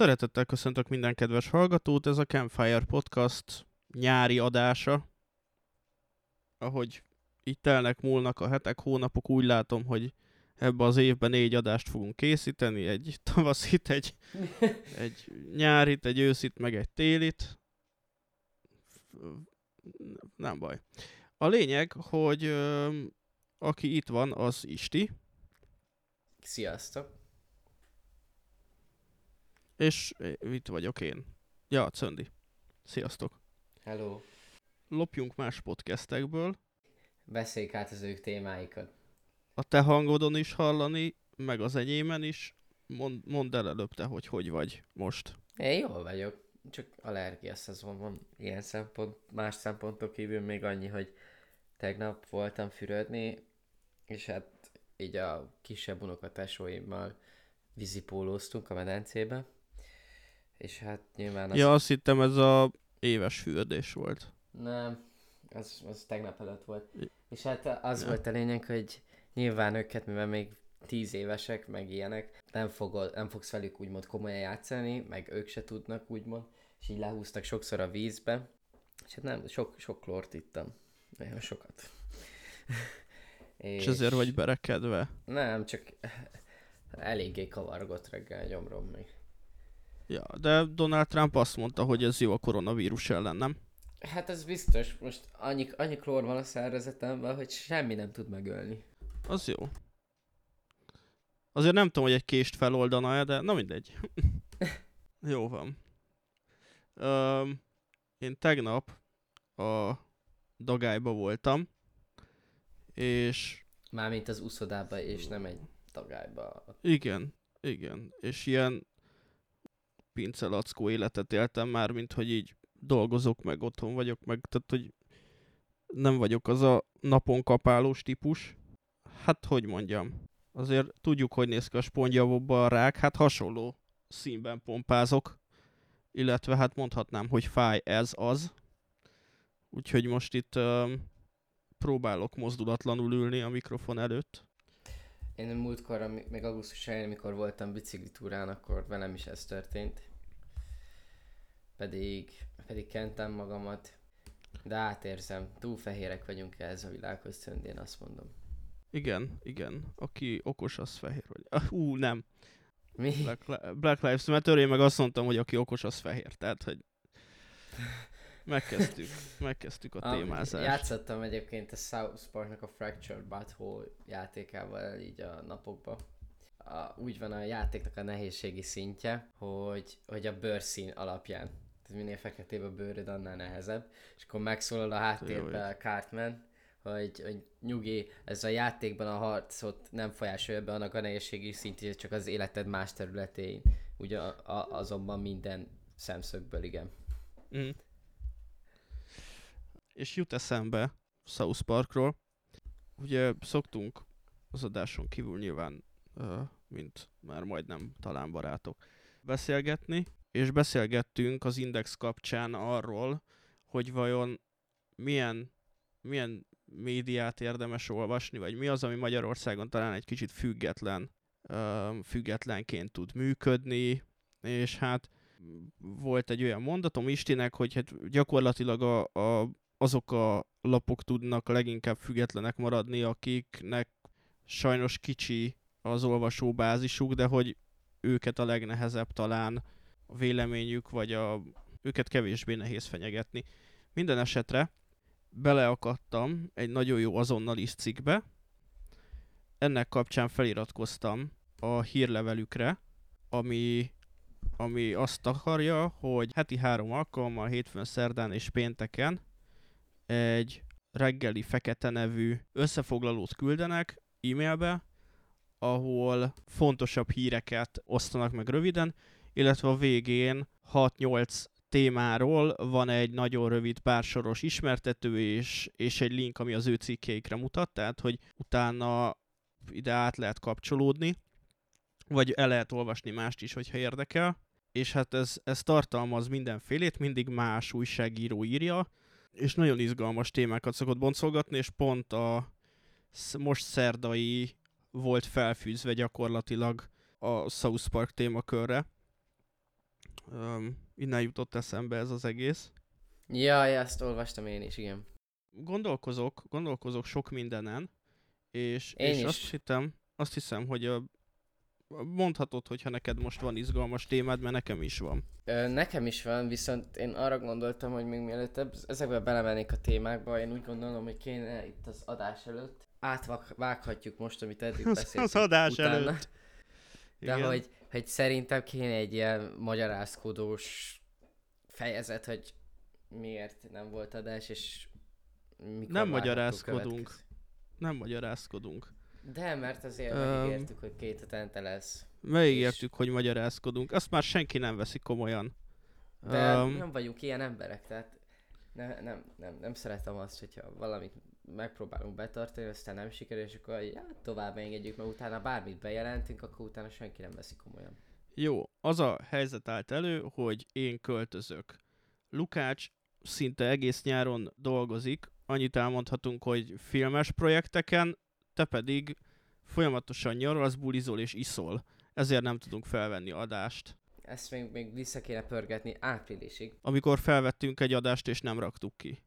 Szeretettel köszöntök minden kedves hallgatót, ez a Campfire Podcast nyári adása. Ahogy így telnek, múlnak a hetek, hónapok, úgy látom, hogy ebbe az évben négy adást fogunk készíteni, egy tavaszit, egy, egy nyárit, egy őszit, meg egy télit. Nem baj. A lényeg, hogy ö, aki itt van, az Isti, Sziasztok! És itt vagyok én. Ja, Cöndi. Sziasztok. Hello! Lopjunk más podcastekből. Beszéljük át az ők témáikat. A te hangodon is hallani, meg az enyémen is. Mond, mondd el előbb te, hogy hogy vagy most. Én jól vagyok, csak allergia szezon van ilyen szempont, más szempontok kívül még annyi, hogy tegnap voltam fürödni, és hát így a kisebb unokatesóimmal vízipólóztunk a medencébe, és hát nyilván az... Ja, azt hittem ez a éves fürdés volt. Nem, az, az tegnap előtt volt. És hát az Ja. volt a lényeg, hogy nyilván őket, mivel még tíz évesek, meg ilyenek, nem, fogod, nem fogsz velük úgymond komolyan játszani, meg ők se tudnak úgymond, és így lehúztak sokszor a vízbe, és hát nem, sok, sok klort ittam. Nagyon sokat. És ezért vagy berekedve. Nem, csak eléggé kavargott reggel gyomrom még. Ja, de Donald Trump azt mondta, hogy ez jó a koronavírus ellen, nem? Hát ez biztos, most annyi, annyi klór van a szervezetemben, hogy semmi nem tud megölni. Az jó. Azért nem tudom, hogy egy kést feloldana-e, de na mindegy. jó van. Öm, én tegnap a dagályba voltam, és Mármint az uszodába, és nem egy tagályba. igen, igen, és ilyen pincelackó életet éltem már, mint hogy így dolgozok, meg otthon vagyok, meg tehát, hogy nem vagyok az a napon kapálós típus. Hát, hogy mondjam, azért tudjuk, hogy néz ki a spongyavobba a rák, hát hasonló színben pompázok, illetve hát mondhatnám, hogy fáj ez az. Úgyhogy most itt um, próbálok mozdulatlanul ülni a mikrofon előtt. Én múltkor, ami- még augusztus elején, amikor voltam biciklitúrán, akkor velem is ez történt. Pedig, pedig kentem magamat. De átérzem, túl fehérek vagyunk ehhez a világhoz, Szönd, én azt mondom. Igen, igen. Aki okos, az fehér vagy. Ah, Ú, nem. Mi? Black, Black Lives Matter, én meg azt mondtam, hogy aki okos, az fehér. Tehát, hogy megkezdtük, megkezdtük a Ah, témázást. Játszottam egyébként a South Parknak a Fractured Butthole játékával így a napokban. A, úgy van a játéknak a nehézségi szintje, hogy, hogy a bőrszín alapján. Tehát minél feketébb a bőröd, annál nehezebb. És akkor megszólal a háttérben a Cartman, hogy, hogy nyugi, ez a játékban a harcot nem folyásolja be annak a nehézségi szintjét, csak az életed más területén. Ugye a, a, azonban minden szemszögből, igen. Mm. És jut eszembe South Parkról. Ugye szoktunk az adáson kívül nyilván, mint már majdnem talán barátok, beszélgetni, és beszélgettünk az Index kapcsán arról, hogy vajon milyen, milyen médiát érdemes olvasni, vagy mi az, ami Magyarországon talán egy kicsit független, függetlenként tud működni, és hát volt egy olyan mondatom Istinek, hogy hát gyakorlatilag a, a, azok a lapok tudnak leginkább függetlenek maradni, akiknek sajnos kicsi az olvasóbázisuk, de hogy őket a legnehezebb talán a véleményük, vagy a, őket kevésbé nehéz fenyegetni. Minden esetre beleakadtam egy nagyon jó azonnali cikkbe, ennek kapcsán feliratkoztam a hírlevelükre, ami ami azt akarja, hogy heti három alkalommal, hétfőn, szerdán és pénteken egy reggeli fekete nevű összefoglalót küldenek e-mailbe, ahol fontosabb híreket osztanak meg röviden, illetve a végén 6-8 témáról van egy nagyon rövid pársoros ismertető és, és egy link, ami az ő cikkeikre mutat, tehát hogy utána ide át lehet kapcsolódni, vagy el lehet olvasni mást is, hogyha érdekel. És hát ez, ez tartalmaz mindenfélét, mindig más újságíró írja, és nagyon izgalmas témákat szokott boncolgatni, és pont a most szerdai volt felfűzve gyakorlatilag a South Park témakörre. Um, innen jutott eszembe ez az egész. Jaj, ezt olvastam én is, igen. Gondolkozok, gondolkozok sok mindenen, és, Én és is. azt hiszem, azt hiszem, hogy a, mondhatod, hogyha neked most van izgalmas témád, mert nekem is van. Nekem is van, viszont én arra gondoltam, hogy még mielőtt ezekbe belemennék a témákba, én úgy gondolom, hogy kéne itt az adás előtt átvághatjuk most, amit eddig beszéltünk az adás utána. előtt. De Igen. hogy, hogy szerintem kéne egy ilyen magyarázkodós fejezet, hogy miért nem volt adás, és mikor Nem magyarázkodunk. Nem magyarázkodunk. De, mert azért Öm. megígértük, hogy két hetente lesz. Megígértük, hogy magyarázkodunk. Azt már senki nem veszi komolyan. De Öm. nem vagyunk ilyen emberek, tehát ne, nem, nem, nem szeretem azt, hogyha valamit megpróbálunk betartani, aztán nem sikerül, és akkor ja, tovább engedjük, mert utána bármit bejelentünk, akkor utána senki nem veszi komolyan. Jó, az a helyzet állt elő, hogy én költözök. Lukács szinte egész nyáron dolgozik, annyit elmondhatunk, hogy filmes projekteken, te pedig folyamatosan nyaralsz, bulizol és iszol. Ezért nem tudunk felvenni adást. Ezt még, még vissza kéne pörgetni áprilisig. Amikor felvettünk egy adást és nem raktuk ki.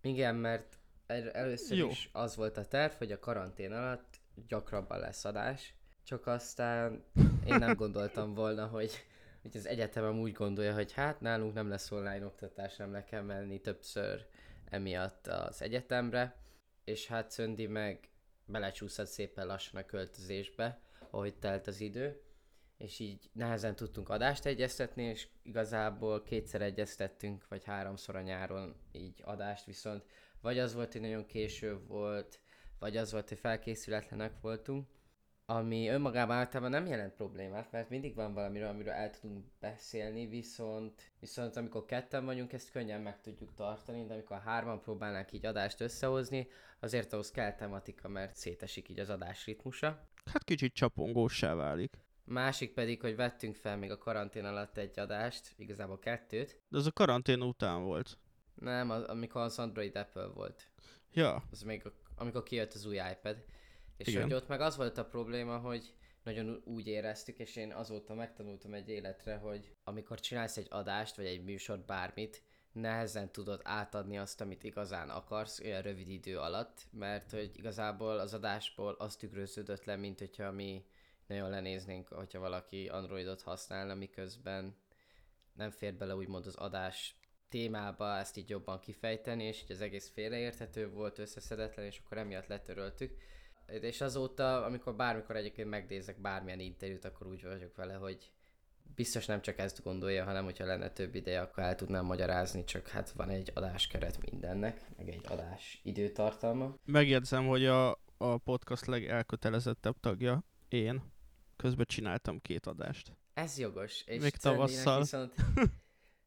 Igen, mert el, először Jó. is az volt a terv, hogy a karantén alatt gyakrabban lesz adás, csak aztán én nem gondoltam volna, hogy, hogy az egyetemem úgy gondolja, hogy hát nálunk nem lesz online oktatás, nem le kell menni többször emiatt az egyetemre, és hát Szöndi meg belecsúszott szépen lassan a költözésbe, ahogy telt az idő, és így nehezen tudtunk adást egyeztetni, és igazából kétszer egyeztettünk, vagy háromszor a nyáron így adást, viszont vagy az volt, hogy nagyon késő volt, vagy az volt, hogy felkészületlenek voltunk, ami önmagában általában nem jelent problémát, mert mindig van valamiről, amiről el tudunk beszélni, viszont, viszont amikor ketten vagyunk, ezt könnyen meg tudjuk tartani, de amikor hárman próbálnánk így adást összehozni, azért ahhoz kell tematika, mert szétesik így az adás ritmusa. Hát kicsit csapongósá válik. Másik pedig, hogy vettünk fel még a karantén alatt egy adást, igazából kettőt. De az a karantén után volt. Nem, az, amikor az Android Apple volt. Ja, Az még a, amikor kijött az új iPad. És Igen. hogy ott meg az volt a probléma, hogy nagyon úgy éreztük, és én azóta megtanultam egy életre, hogy amikor csinálsz egy adást, vagy egy műsort, bármit, nehezen tudod átadni azt, amit igazán akarsz olyan rövid idő alatt, mert hogy igazából az adásból az tükröződött le, mint hogyha mi nagyon lenéznénk, hogyha valaki Androidot használna, miközben nem fér bele úgymond az adás témába ezt így jobban kifejteni, és így az egész félreérthető volt, összeszedetlen, és akkor emiatt letöröltük. És azóta, amikor bármikor egyébként megnézek bármilyen interjút, akkor úgy vagyok vele, hogy biztos nem csak ezt gondolja, hanem hogyha lenne több ideje, akkor el tudnám magyarázni, csak hát van egy adáskeret mindennek, meg egy adás időtartalma. megjegyzem, hogy a, a podcast legelkötelezettebb tagja én. Közben csináltam két adást. Ez jogos. És Még tavasszal. Viszont,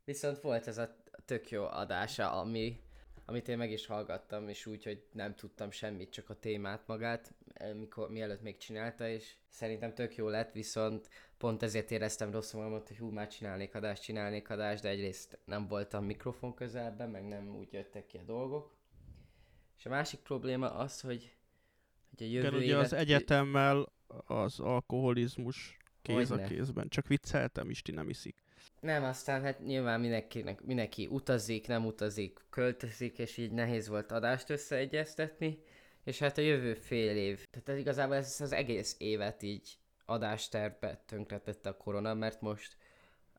viszont volt ez a tök jó adása, ami, amit én meg is hallgattam, és úgy, hogy nem tudtam semmit, csak a témát magát, eh, mikor, mielőtt még csinálta, és szerintem tök jó lett, viszont pont ezért éreztem rosszul magamat, hogy hú, már csinálnék adást, csinálnék adást, de egyrészt nem voltam mikrofon közelben, meg nem úgy jöttek ki a dolgok. És a másik probléma az, hogy, hogy a jövő Igen, ugye az egyetemmel az alkoholizmus kéz a Hogyne. kézben. Csak vicceltem, Isti nem iszik. Nem, aztán hát nyilván mindenkinek, mindenki utazik, nem utazik, költözik, és így nehéz volt adást összeegyeztetni, és hát a jövő fél év, tehát igazából ez az egész évet így adástervbe tönkretette a korona, mert most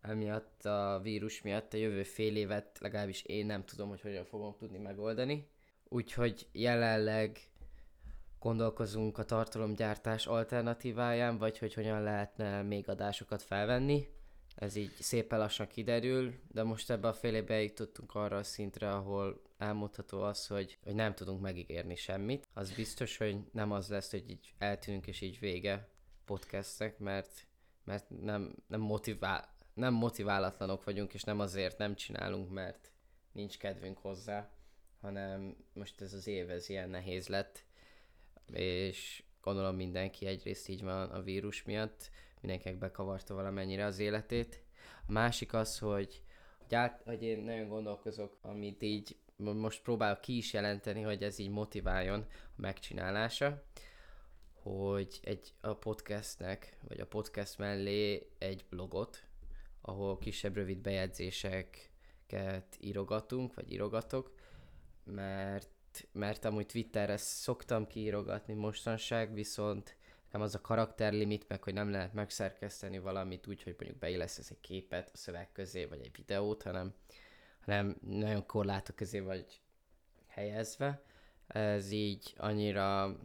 emiatt a vírus miatt a jövő fél évet legalábbis én nem tudom, hogy hogyan fogom tudni megoldani. Úgyhogy jelenleg gondolkozunk a tartalomgyártás alternatíváján, vagy hogy hogyan lehetne még adásokat felvenni. Ez így szépen lassan kiderül, de most ebbe a fél évbe eljutottunk arra a szintre, ahol elmondható az, hogy, hogy nem tudunk megígérni semmit. Az biztos, hogy nem az lesz, hogy így eltűnünk és így vége podcastnek, mert, mert nem, nem, motivál, nem motiválatlanok vagyunk, és nem azért nem csinálunk, mert nincs kedvünk hozzá, hanem most ez az év ez ilyen nehéz lett, és gondolom mindenki egyrészt így van a vírus miatt, mindenkinek bekavarta valamennyire az életét. A másik az, hogy, hogy, át, hogy én nagyon gondolkozok, amit így mo- most próbálok ki is jelenteni, hogy ez így motiváljon a megcsinálása, hogy egy a podcastnek, vagy a podcast mellé egy blogot, ahol kisebb rövid bejegyzéseket írogatunk, vagy írogatok, mert, mert amúgy Twitterre szoktam kiírogatni mostanság, viszont nem az a karakterlimit, meg hogy nem lehet megszerkeszteni valamit úgy, hogy mondjuk beillesz egy képet a szöveg közé, vagy egy videót, hanem, hanem nagyon korlátok közé vagy helyezve. Ez így annyira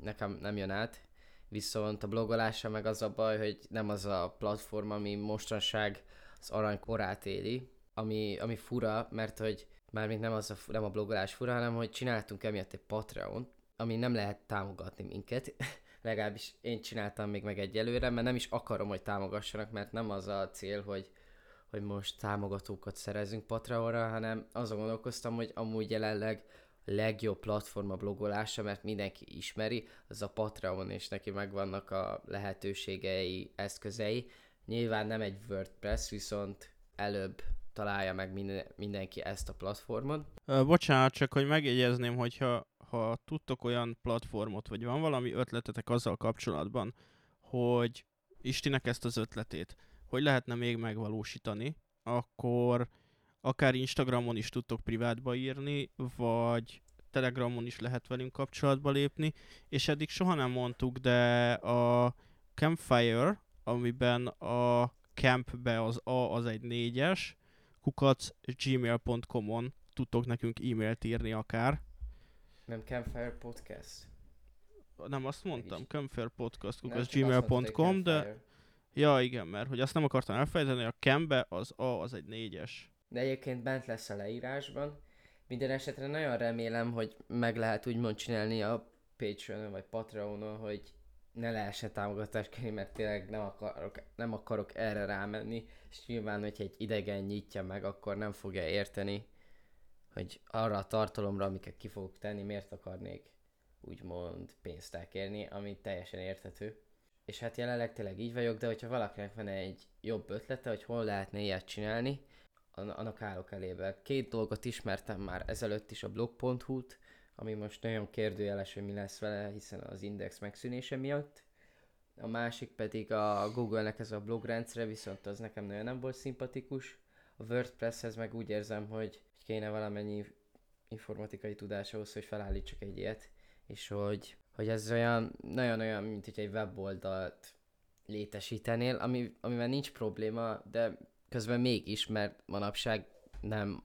nekem nem jön át. Viszont a blogolása meg az a baj, hogy nem az a platform, ami mostanság az aranykorát éli, ami, ami fura, mert hogy mármint nem, az a, nem a blogolás fura, hanem hogy csináltunk emiatt egy Patreon, ami nem lehet támogatni minket, legalábbis én csináltam még meg egyelőre, mert nem is akarom, hogy támogassanak, mert nem az a cél, hogy, hogy most támogatókat szerezünk Patreonra, hanem azon gondolkoztam, hogy amúgy jelenleg a legjobb platform a blogolása, mert mindenki ismeri, az a Patreon, és neki megvannak a lehetőségei, eszközei. Nyilván nem egy WordPress, viszont előbb találja meg minden, mindenki ezt a platformot. bocsánat, csak hogy megjegyezném, hogyha ha tudtok olyan platformot, vagy van valami ötletetek azzal kapcsolatban, hogy Istinek ezt az ötletét, hogy lehetne még megvalósítani, akkor akár Instagramon is tudtok privátba írni, vagy Telegramon is lehet velünk kapcsolatba lépni, és eddig soha nem mondtuk, de a Campfire, amiben a campbe az A az egy négyes, kukac gmail.com-on tudtok nekünk e-mailt írni akár, nem Campfire Podcast? Nem, azt mondtam, Campfire Podcast, az gmail.com, de... Ja, igen, mert hogy azt nem akartam elfelejteni, a Kembe az A, az egy négyes. De egyébként bent lesz a leírásban. Minden esetre nagyon remélem, hogy meg lehet úgymond csinálni a Patreon vagy Patreonon, hogy ne lehessen támogatást kérni, mert tényleg nem akarok, nem akarok erre rámenni, és nyilván, hogyha egy idegen nyitja meg, akkor nem fogja érteni, hogy arra a tartalomra, amiket ki fogok tenni, miért akarnék úgymond pénzt elkérni, ami teljesen érthető. És hát jelenleg tényleg így vagyok, de hogyha valakinek van egy jobb ötlete, hogy hol lehetne ilyet csinálni, annak állok elébe. Két dolgot ismertem már ezelőtt is a blog.hu-t, ami most nagyon kérdőjeles, hogy mi lesz vele, hiszen az index megszűnése miatt. A másik pedig a Google-nek ez a blogrendszere, viszont az nekem nagyon nem volt szimpatikus. A WordPresshez meg úgy érzem, hogy kéne valamennyi informatikai tudásához, hogy felállítsak egy ilyet, és hogy, hogy ez olyan, nagyon olyan, mint hogy egy weboldalt létesítenél, ami, amivel nincs probléma, de közben mégis, mert manapság nem,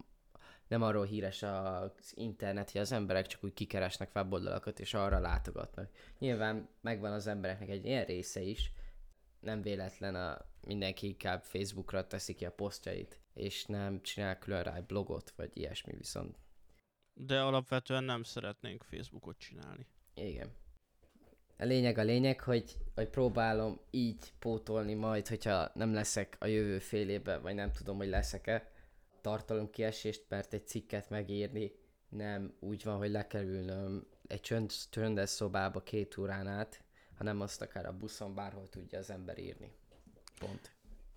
nem arról híres az internet, hogy az emberek csak úgy kikeresnek weboldalakat, és arra látogatnak. Nyilván megvan az embereknek egy ilyen része is, nem véletlen a mindenki inkább Facebookra teszi ki a posztjait, és nem csinál külön rá egy blogot, vagy ilyesmi viszont. De alapvetően nem szeretnénk Facebookot csinálni. Igen. A lényeg a lényeg, hogy, hogy próbálom így pótolni majd, hogyha nem leszek a jövő fél évben, vagy nem tudom, hogy leszek-e, tartalom kiesést, mert egy cikket megírni nem úgy van, hogy lekerülnöm egy csönd, csöndes szobába két órán át, hanem azt akár a buszon bárhol tudja az ember írni. Pont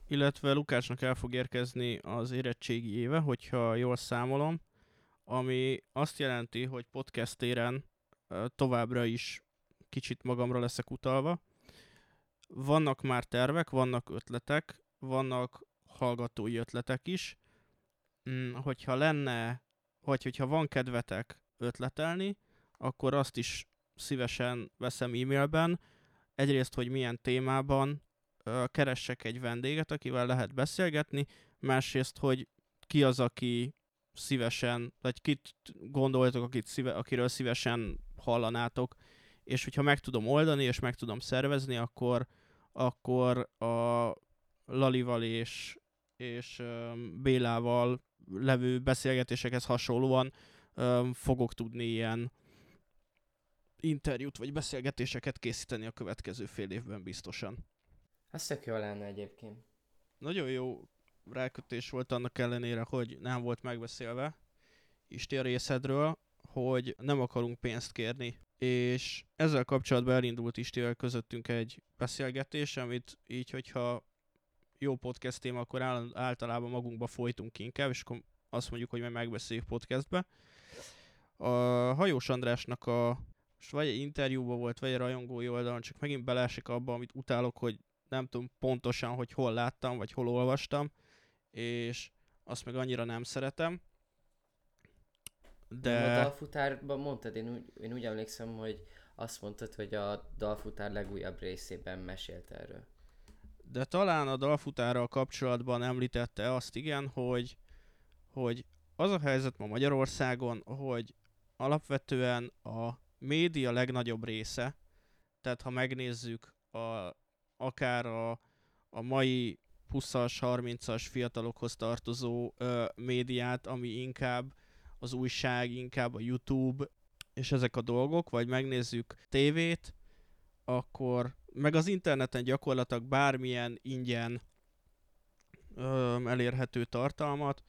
illetve Lukásnak el fog érkezni az érettségi éve, hogyha jól számolom, ami azt jelenti, hogy podcastéren továbbra is kicsit magamra leszek utalva. Vannak már tervek, vannak ötletek, vannak hallgatói ötletek is. Mm, hogyha lenne, vagy hogyha van kedvetek ötletelni, akkor azt is szívesen veszem e-mailben. Egyrészt, hogy milyen témában, keressek egy vendéget, akivel lehet beszélgetni, másrészt, hogy ki az, aki szívesen, vagy kit gondoltok, akit szíve, akiről szívesen hallanátok, és hogyha meg tudom oldani, és meg tudom szervezni, akkor, akkor a Lalival és, és Bélával levő beszélgetésekhez hasonlóan fogok tudni ilyen interjút vagy beszélgetéseket készíteni a következő fél évben biztosan. Ez tök jó lenne egyébként. Nagyon jó rákötés volt annak ellenére, hogy nem volt megbeszélve Isti a részedről, hogy nem akarunk pénzt kérni. És ezzel kapcsolatban elindult Istivel közöttünk egy beszélgetés, amit így, hogyha jó podcast téma, akkor általában magunkba folytunk inkább, és akkor azt mondjuk, hogy majd megbeszéljük podcastbe. A Hajós Andrásnak a most vagy egy interjúban volt, vagy egy rajongói oldalon, csak megint beleesik abba, amit utálok, hogy nem tudom pontosan, hogy hol láttam, vagy hol olvastam, és azt meg annyira nem szeretem. De... A dalfutárban mondtad, én úgy, én úgy emlékszem, hogy azt mondtad, hogy a dalfutár legújabb részében mesélt erről. De talán a dalfutárral kapcsolatban említette azt igen, hogy, hogy az a helyzet ma Magyarországon, hogy alapvetően a média legnagyobb része, tehát ha megnézzük a, akár a, a mai 20-as, 30-as fiatalokhoz tartozó ö, médiát, ami inkább az újság, inkább a YouTube, és ezek a dolgok, vagy megnézzük tévét, akkor meg az interneten gyakorlatilag bármilyen ingyen ö, elérhető tartalmat,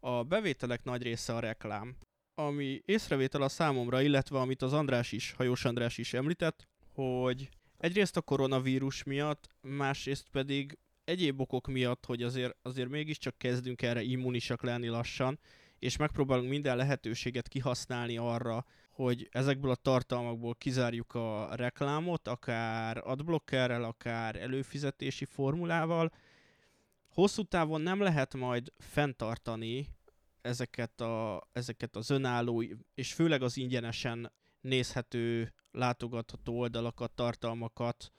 a bevételek nagy része a reklám. Ami észrevétel a számomra, illetve amit az András is, Hajós András is említett, hogy egyrészt a koronavírus miatt, másrészt pedig egyéb okok miatt, hogy azért, azért mégiscsak kezdünk erre immunisak lenni lassan, és megpróbálunk minden lehetőséget kihasználni arra, hogy ezekből a tartalmakból kizárjuk a reklámot, akár adblockerrel, akár előfizetési formulával. Hosszú távon nem lehet majd fenntartani ezeket, a, ezeket az önálló, és főleg az ingyenesen nézhető, látogatható oldalakat, tartalmakat,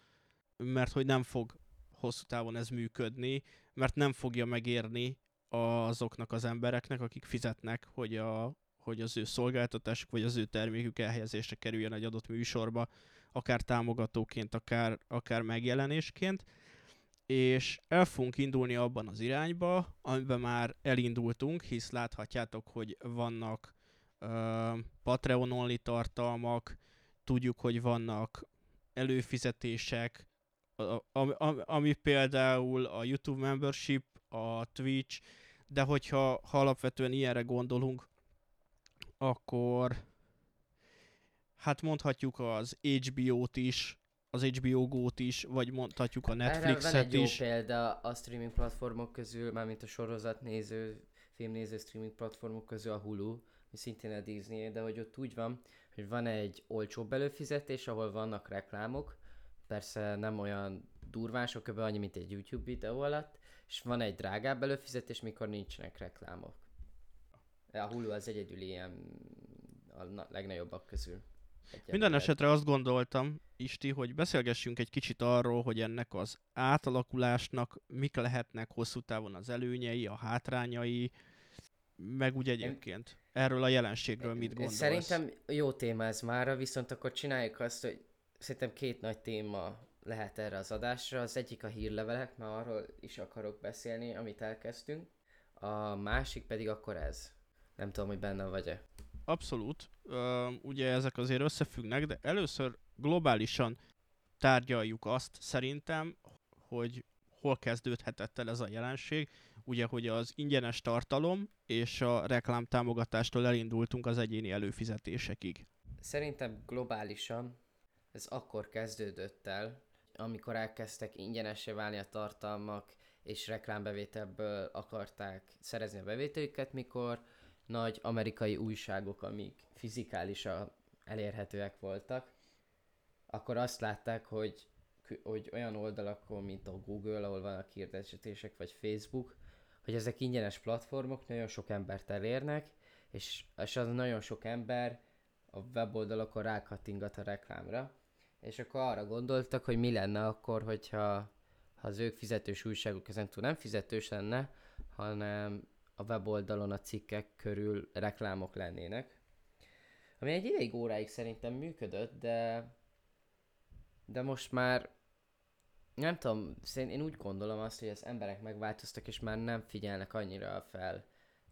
mert hogy nem fog hosszú távon ez működni, mert nem fogja megérni azoknak az embereknek, akik fizetnek, hogy, a, hogy az ő szolgáltatásuk vagy az ő termékük elhelyezésre kerüljön egy adott műsorba, akár támogatóként, akár, akár megjelenésként. És el fogunk indulni abban az irányba, amiben már elindultunk, hisz láthatjátok, hogy vannak uh, Patreon-only tartalmak, tudjuk, hogy vannak előfizetések, ami, ami például a YouTube membership, a Twitch, de hogyha ha alapvetően ilyenre gondolunk, akkor hát mondhatjuk az HBO-t is, az HBO Go-t is, vagy mondhatjuk a Netflixet Erre is. Van egy jó példa a streaming platformok közül, mármint a sorozatnéző, filmnéző streaming platformok közül a Hulu, ami szintén a Disney, de hogy ott úgy van, hogy van egy olcsó belőfizetés, ahol vannak reklámok, persze nem olyan durván sok kb. annyi, mint egy YouTube videó alatt, és van egy drágább előfizetés, mikor nincsenek reklámok. A Hulu az egyedül ilyen a legnagyobbak közül. Minden esetre azt gondoltam, Isti, hogy beszélgessünk egy kicsit arról, hogy ennek az átalakulásnak mik lehetnek hosszú távon az előnyei, a hátrányai, meg úgy egyébként. Erről a jelenségről mit gondolsz? Szerintem jó téma ez mára, viszont akkor csináljuk azt, hogy szerintem két nagy téma lehet erre az adásra. Az egyik a hírlevelek, mert arról is akarok beszélni, amit elkezdtünk. A másik pedig akkor ez. Nem tudom, hogy benne vagy-e. Abszolút. Ugye ezek azért összefüggnek, de először globálisan tárgyaljuk azt szerintem, hogy hol kezdődhetett el ez a jelenség. Ugye, hogy az ingyenes tartalom és a reklám támogatástól elindultunk az egyéni előfizetésekig. Szerintem globálisan ez akkor kezdődött el, amikor elkezdtek ingyenesé válni a tartalmak, és reklámbevételből akarták szerezni a bevételüket, mikor nagy amerikai újságok, amik fizikálisan elérhetőek voltak, akkor azt látták, hogy, hogy olyan oldalakon, mint a Google, ahol vannak hirdetések, vagy Facebook, hogy ezek ingyenes platformok nagyon sok embert elérnek, és, és az nagyon sok ember a weboldalakon rákattingat a reklámra, és akkor arra gondoltak, hogy mi lenne akkor, hogyha ha az ők fizetős újságok ezen túl nem fizetős lenne, hanem a weboldalon a cikkek körül reklámok lennének. Ami egy ideig óráig szerintem működött, de de most már nem tudom, én úgy gondolom azt, hogy az emberek megváltoztak, és már nem figyelnek annyira fel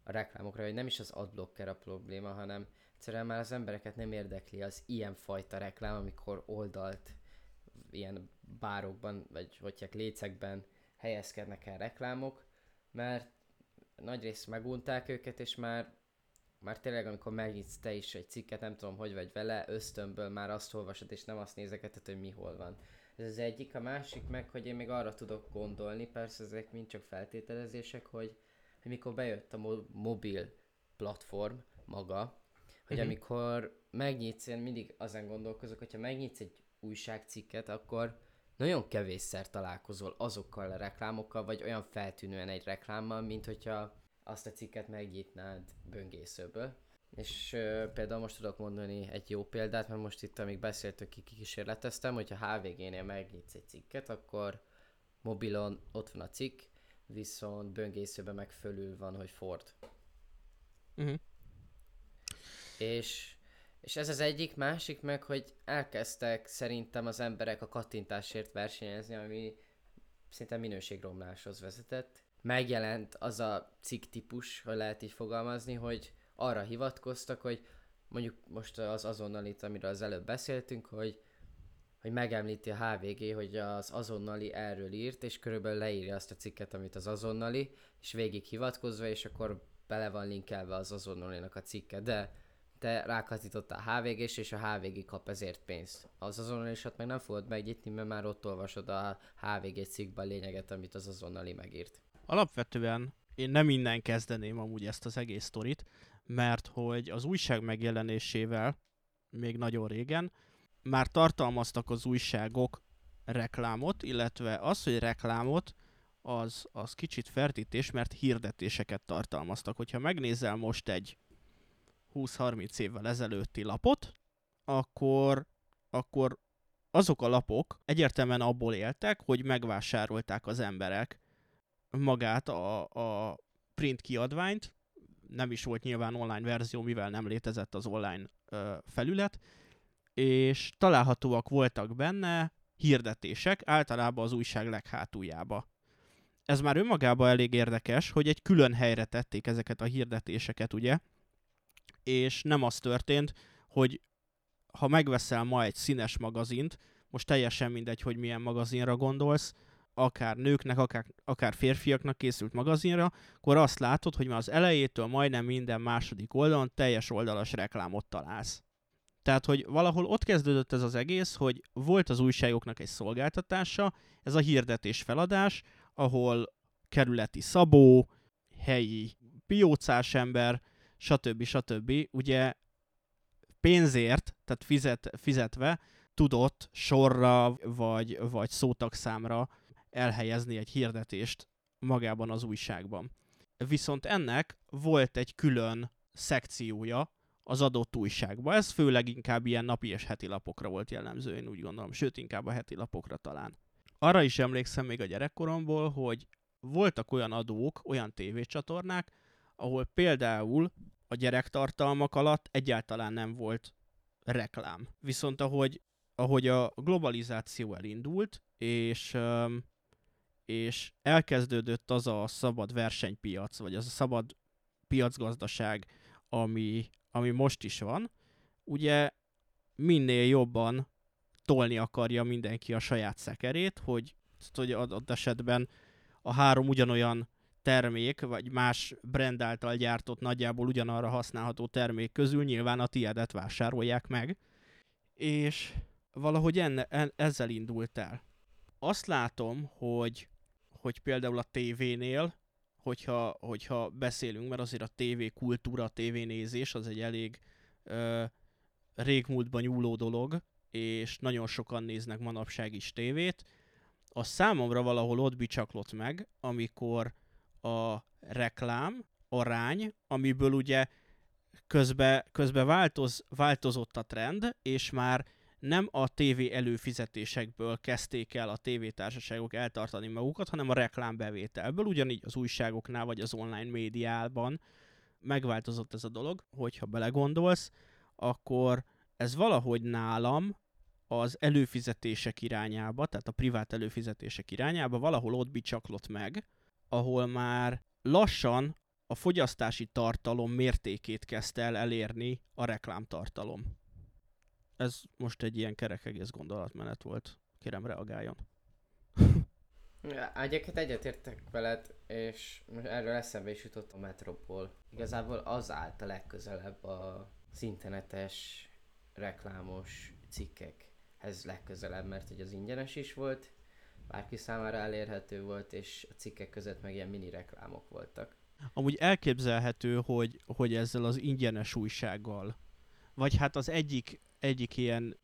a reklámokra, hogy nem is az adblocker a probléma, hanem egyszerűen már az embereket nem érdekli az ilyen fajta reklám, amikor oldalt ilyen bárokban, vagy hogy lécekben helyezkednek el reklámok, mert nagyrészt megunták őket, és már, már tényleg amikor megnyitsz te is egy cikket, nem tudom, hogy vagy vele, ösztönből már azt olvasod, és nem azt nézegeted, hogy mi hol van. Ez az egyik, a másik meg, hogy én még arra tudok gondolni, persze ezek mind csak feltételezések, hogy, hogy mikor bejött a mo- mobil platform maga, hogy uh-huh. amikor megnyitsz, én mindig azon gondolkozok, hogyha megnyitsz egy újságcikket, akkor nagyon kevésszer találkozol azokkal a reklámokkal, vagy olyan feltűnően egy reklámmal, mint hogyha azt a cikket megnyitnád böngészőből. És uh, például most tudok mondani egy jó példát, mert most itt, amíg beszéltük, kikísérleteztem, hogyha HVG-nél megnyitsz egy cikket, akkor mobilon ott van a cikk, viszont böngészőben meg fölül van, hogy Ford. Uh-huh. És, és ez az egyik, másik meg, hogy elkezdtek szerintem az emberek a kattintásért versenyezni, ami szinte minőségromláshoz vezetett. Megjelent az a cikk típus, ha lehet így fogalmazni, hogy arra hivatkoztak, hogy mondjuk most az azonnalit, amiről az előbb beszéltünk, hogy hogy megemlíti a HVG, hogy az azonnali erről írt, és körülbelül leírja azt a cikket, amit az azonnali, és végig hivatkozva, és akkor bele van linkelve az azonnalinak a cikke, de te rákatítottál hvg és a HVG kap ezért pénzt. Az azonnalisat meg nem fogod megnyitni, mert már ott olvasod a HVG cikkben a lényeget, amit az azonnali megírt. Alapvetően én nem innen kezdeném amúgy ezt az egész sztorit, mert hogy az újság megjelenésével még nagyon régen már tartalmaztak az újságok reklámot, illetve az, hogy reklámot, az, az kicsit fertítés, mert hirdetéseket tartalmaztak. Hogyha megnézel most egy 20-30 évvel ezelőtti lapot, akkor, akkor azok a lapok egyértelműen abból éltek, hogy megvásárolták az emberek magát a, a print kiadványt, nem is volt nyilván online verzió, mivel nem létezett az online ö, felület, és találhatóak voltak benne hirdetések, általában az újság leghátuljába. Ez már önmagában elég érdekes, hogy egy külön helyre tették ezeket a hirdetéseket, ugye? És nem az történt, hogy ha megveszel ma egy színes magazint, most teljesen mindegy, hogy milyen magazinra gondolsz, akár nőknek, akár, akár férfiaknak készült magazinra, akkor azt látod, hogy már az elejétől majdnem minden második oldalon teljes oldalas reklámot találsz. Tehát, hogy valahol ott kezdődött ez az egész, hogy volt az újságoknak egy szolgáltatása, ez a hirdetés feladás, ahol kerületi szabó, helyi piócás ember, stb. stb. ugye pénzért, tehát fizet, fizetve tudott sorra vagy, vagy szótagszámra elhelyezni egy hirdetést magában az újságban. Viszont ennek volt egy külön szekciója, az adott újságba. Ez főleg inkább ilyen napi és heti lapokra volt jellemző, én úgy gondolom, sőt inkább a heti lapokra talán. Arra is emlékszem még a gyerekkoromból, hogy voltak olyan adók, olyan tévécsatornák, ahol például a gyerektartalmak alatt egyáltalán nem volt reklám. Viszont ahogy, ahogy a globalizáció elindult, és, és elkezdődött az a szabad versenypiac, vagy az a szabad piacgazdaság, ami, ami most is van, ugye minél jobban tolni akarja mindenki a saját szekerét, hogy, hogy adott esetben a három ugyanolyan termék, vagy más brand által gyártott nagyjából ugyanarra használható termék közül nyilván a tiédet vásárolják meg, és valahogy enne, en, ezzel indult el. Azt látom, hogy, hogy például a tévénél hogyha, hogyha beszélünk, mert azért a TV kultúra, a tévénézés az egy elég ö, régmúltban nyúló dolog, és nagyon sokan néznek manapság is tévét. A számomra valahol ott bicsaklott meg, amikor a reklám, arány, amiből ugye közbe, közbe változ, változott a trend, és már nem a TV előfizetésekből kezdték el a tévétársaságok eltartani magukat, hanem a reklámbevételből, ugyanígy az újságoknál vagy az online médiában. Megváltozott ez a dolog, hogyha belegondolsz, akkor ez valahogy nálam az előfizetések irányába, tehát a privát előfizetések irányába valahol ott bicsaklott meg, ahol már lassan a fogyasztási tartalom mértékét kezdte el elérni a reklámtartalom ez most egy ilyen kerek egész gondolatmenet volt. Kérem, reagáljon. Ja, egyébként egyetértek veled, és most erről eszembe is jutott a Metropol. Igazából az állt a legközelebb az internetes reklámos cikkekhez legközelebb, mert hogy az ingyenes is volt, bárki számára elérhető volt, és a cikkek között meg ilyen mini reklámok voltak. Amúgy elképzelhető, hogy, hogy ezzel az ingyenes újsággal, vagy hát az egyik egyik ilyen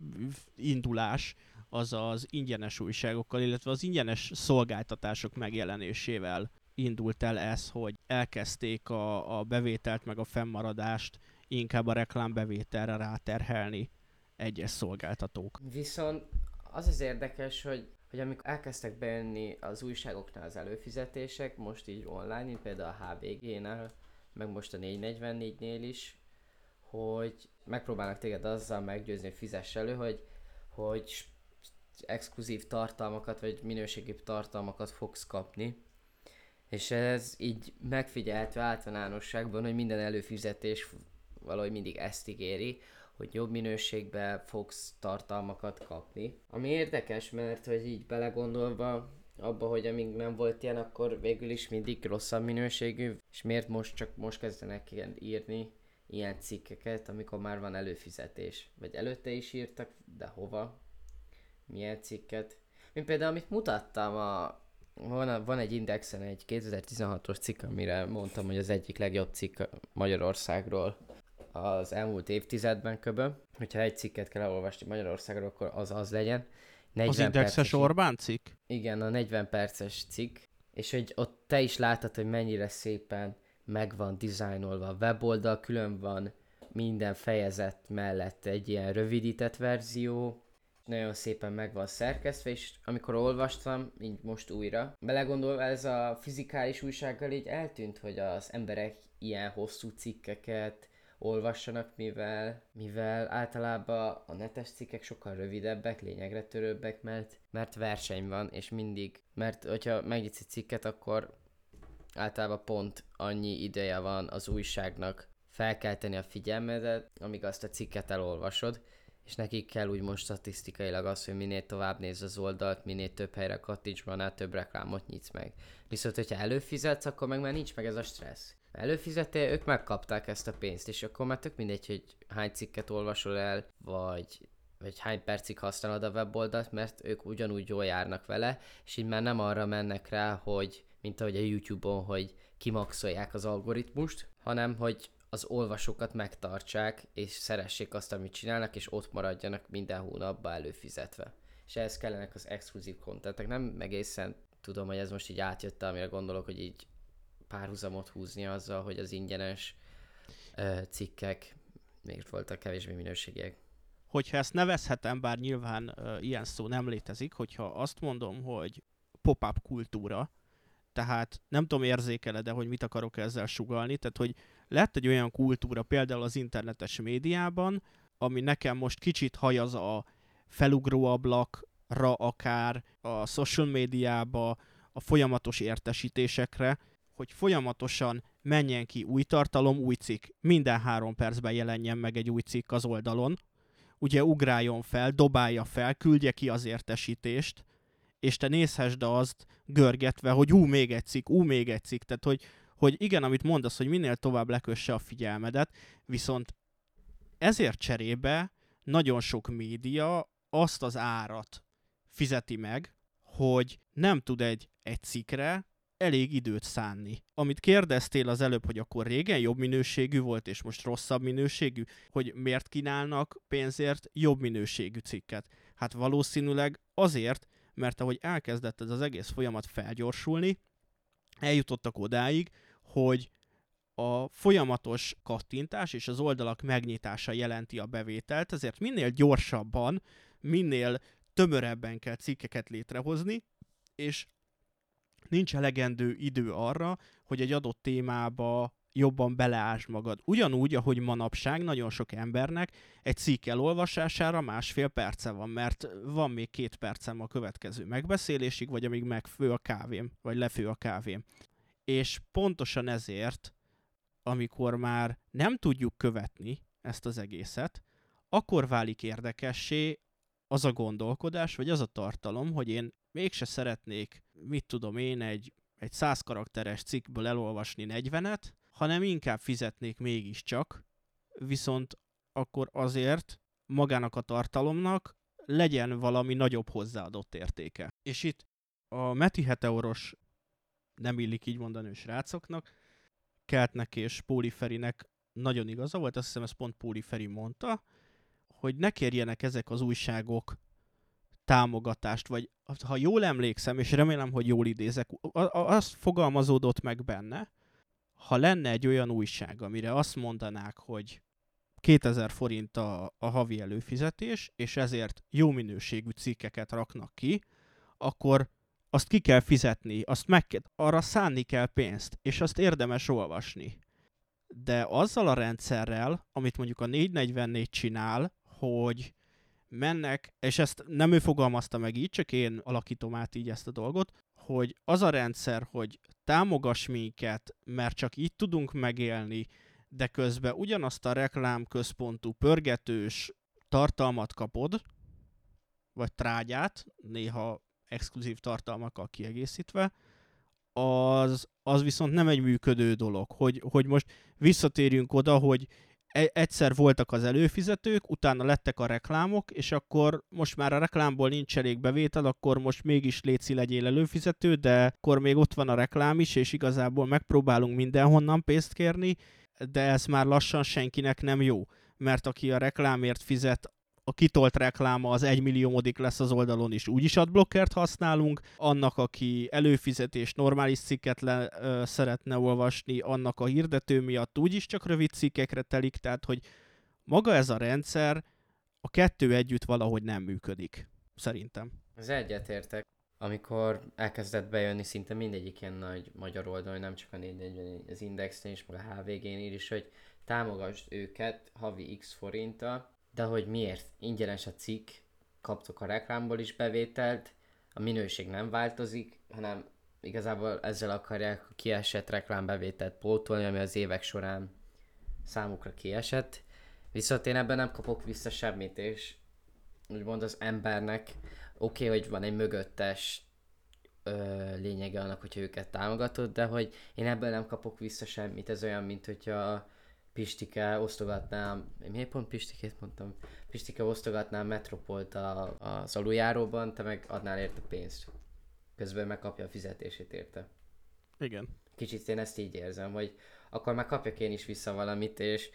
indulás az az ingyenes újságokkal, illetve az ingyenes szolgáltatások megjelenésével indult el ez, hogy elkezdték a, a bevételt meg a fennmaradást inkább a reklámbevételre ráterhelni egyes szolgáltatók. Viszont az az érdekes, hogy, hogy amikor elkezdtek bejönni az újságoknál az előfizetések, most így online, mint például a HVG-nál, meg most a 444-nél is, hogy megpróbálnak téged azzal meggyőzni, hogy fizess elő, hogy, hogy exkluzív tartalmakat, vagy minőségi tartalmakat fogsz kapni. És ez így megfigyelhető általánosságban, hogy minden előfizetés valahogy mindig ezt ígéri, hogy jobb minőségben fogsz tartalmakat kapni. Ami érdekes, mert hogy így belegondolva abba, hogy amíg nem volt ilyen, akkor végül is mindig rosszabb minőségű, és miért most csak most kezdenek ilyen írni ilyen cikkeket, amikor már van előfizetés. Vagy előtte is írtak, de hova? Milyen cikket? Mint például, amit mutattam, a, van, van egy Indexen egy 2016-os cikk, amire mondtam, hogy az egyik legjobb cikk Magyarországról az elmúlt évtizedben köbö. Hogyha egy cikket kell elolvasni Magyarországról, akkor az az legyen. 40 az indexes perces, Orbán cikk? Igen, a 40 perces cikk. És hogy ott te is látod, hogy mennyire szépen meg van dizájnolva a weboldal, külön van minden fejezet mellett egy ilyen rövidített verzió, nagyon szépen meg van szerkesztve, és amikor olvastam, így most újra, belegondolva ez a fizikális újsággal így eltűnt, hogy az emberek ilyen hosszú cikkeket olvassanak, mivel, mivel általában a netes cikkek sokkal rövidebbek, lényegre törőbbek, mert, mert verseny van, és mindig, mert hogyha megnyitsz egy cikket, akkor általában pont annyi ideje van az újságnak felkelteni a figyelmedet, amíg azt a cikket elolvasod, és nekik kell úgy most statisztikailag az, hogy minél tovább néz az oldalt, minél több helyre kattints, annál több reklámot nyitsz meg. Viszont, hogyha előfizetsz, akkor meg már nincs meg ez a stressz. Előfizettél, ők megkapták ezt a pénzt, és akkor már tök mindegy, hogy hány cikket olvasol el, vagy, vagy hány percig használod a weboldalt, mert ők ugyanúgy jól járnak vele, és így már nem arra mennek rá, hogy mint ahogy a YouTube-on, hogy kimaxolják az algoritmust, hanem hogy az olvasókat megtartsák, és szeressék azt, amit csinálnak, és ott maradjanak minden hónapban előfizetve. És ehhez kellenek az exkluzív kontentek. Nem egészen tudom, hogy ez most így átjött, amire gondolok, hogy így párhuzamot húzni azzal, hogy az ingyenes ö, cikkek még voltak kevésbé minőségiek. Hogyha ezt nevezhetem, bár nyilván ö, ilyen szó nem létezik, hogyha azt mondom, hogy pop-up kultúra, tehát nem tudom érzékeled de hogy mit akarok ezzel sugalni, tehát hogy lett egy olyan kultúra például az internetes médiában, ami nekem most kicsit hajaz a felugróablakra akár, a social médiába, a folyamatos értesítésekre, hogy folyamatosan menjen ki új tartalom, új cikk. Minden három percben jelenjen meg egy új cikk az oldalon. Ugye ugráljon fel, dobálja fel, küldje ki az értesítést, és te nézhessd azt görgetve, hogy ú, még egy cikk, ú, még egy cikk. Tehát, hogy, hogy igen, amit mondasz, hogy minél tovább lekösse a figyelmedet, viszont ezért cserébe nagyon sok média azt az árat fizeti meg, hogy nem tud egy, egy cikkre elég időt szánni. Amit kérdeztél az előbb, hogy akkor régen jobb minőségű volt, és most rosszabb minőségű, hogy miért kínálnak pénzért jobb minőségű cikket. Hát valószínűleg azért, mert ahogy elkezdett ez az egész folyamat felgyorsulni, eljutottak odáig, hogy a folyamatos kattintás és az oldalak megnyitása jelenti a bevételt, ezért minél gyorsabban, minél tömörebben kell cikkeket létrehozni, és nincs elegendő idő arra, hogy egy adott témába jobban beleás magad. Ugyanúgy, ahogy manapság nagyon sok embernek egy cikk elolvasására másfél perce van, mert van még két percem a következő megbeszélésig, vagy amíg megfő a kávém, vagy lefő a kávém. És pontosan ezért, amikor már nem tudjuk követni ezt az egészet, akkor válik érdekessé az a gondolkodás, vagy az a tartalom, hogy én mégse szeretnék, mit tudom én, egy, egy száz karakteres cikkből elolvasni 40-et, hanem inkább fizetnék mégiscsak, viszont akkor azért magának a tartalomnak legyen valami nagyobb hozzáadott értéke. És itt a Meti Heteoros, nem illik így mondani a srácoknak, Keltnek és Póliferinek nagyon igaza volt, azt hiszem ezt pont Póliferi mondta, hogy ne kérjenek ezek az újságok támogatást, vagy ha jól emlékszem, és remélem, hogy jól idézek, azt fogalmazódott meg benne, ha lenne egy olyan újság, amire azt mondanák, hogy 2000 forint a, a havi előfizetés, és ezért jó minőségű cikkeket raknak ki, akkor azt ki kell fizetni, azt meg kell, arra szánni kell pénzt, és azt érdemes olvasni. De azzal a rendszerrel, amit mondjuk a 444 csinál, hogy mennek, és ezt nem ő fogalmazta meg így, csak én alakítom át így ezt a dolgot, hogy az a rendszer, hogy támogass minket, mert csak így tudunk megélni, de közben ugyanazt a reklámközpontú pörgetős tartalmat kapod, vagy trágyát, néha exkluzív tartalmakkal kiegészítve, az, az viszont nem egy működő dolog. Hogy, hogy most visszatérjünk oda, hogy egyszer voltak az előfizetők, utána lettek a reklámok, és akkor most már a reklámból nincs elég bevétel, akkor most mégis léci legyél előfizető, de akkor még ott van a reklám is, és igazából megpróbálunk mindenhonnan pénzt kérni, de ez már lassan senkinek nem jó. Mert aki a reklámért fizet, a kitolt rekláma az egymilliómodik lesz az oldalon is, úgyis adblockert használunk, annak, aki előfizetés normális cikket le, ö, szeretne olvasni, annak a hirdető miatt úgyis csak rövid cikkekre telik, tehát hogy maga ez a rendszer, a kettő együtt valahogy nem működik, szerintem. Az egyetértek. Amikor elkezdett bejönni szinte mindegyik ilyen nagy magyar oldalon, nem csak a 444, az Indexnél is, meg a HVG-nél is, hogy támogass őket havi x forinttal, de hogy miért ingyenes a cikk, kaptok a reklámból is bevételt, a minőség nem változik, hanem igazából ezzel akarják a kiesett reklámbevételt pótolni, ami az évek során számukra kiesett. Viszont én ebben nem kapok vissza semmit, és úgymond az embernek oké, okay, hogy van egy mögöttes ö, lényege annak, hogyha őket támogatod, de hogy én ebből nem kapok vissza semmit. Ez olyan, mint hogyha Pistike osztogatná, miért pont Pistikét mondtam? Pistike osztogatná a Metropolt a, az aluljáróban, te meg adnál érte pénzt. Közben megkapja a fizetését érte. Igen. Kicsit én ezt így érzem, hogy akkor már kapjak én is vissza valamit, és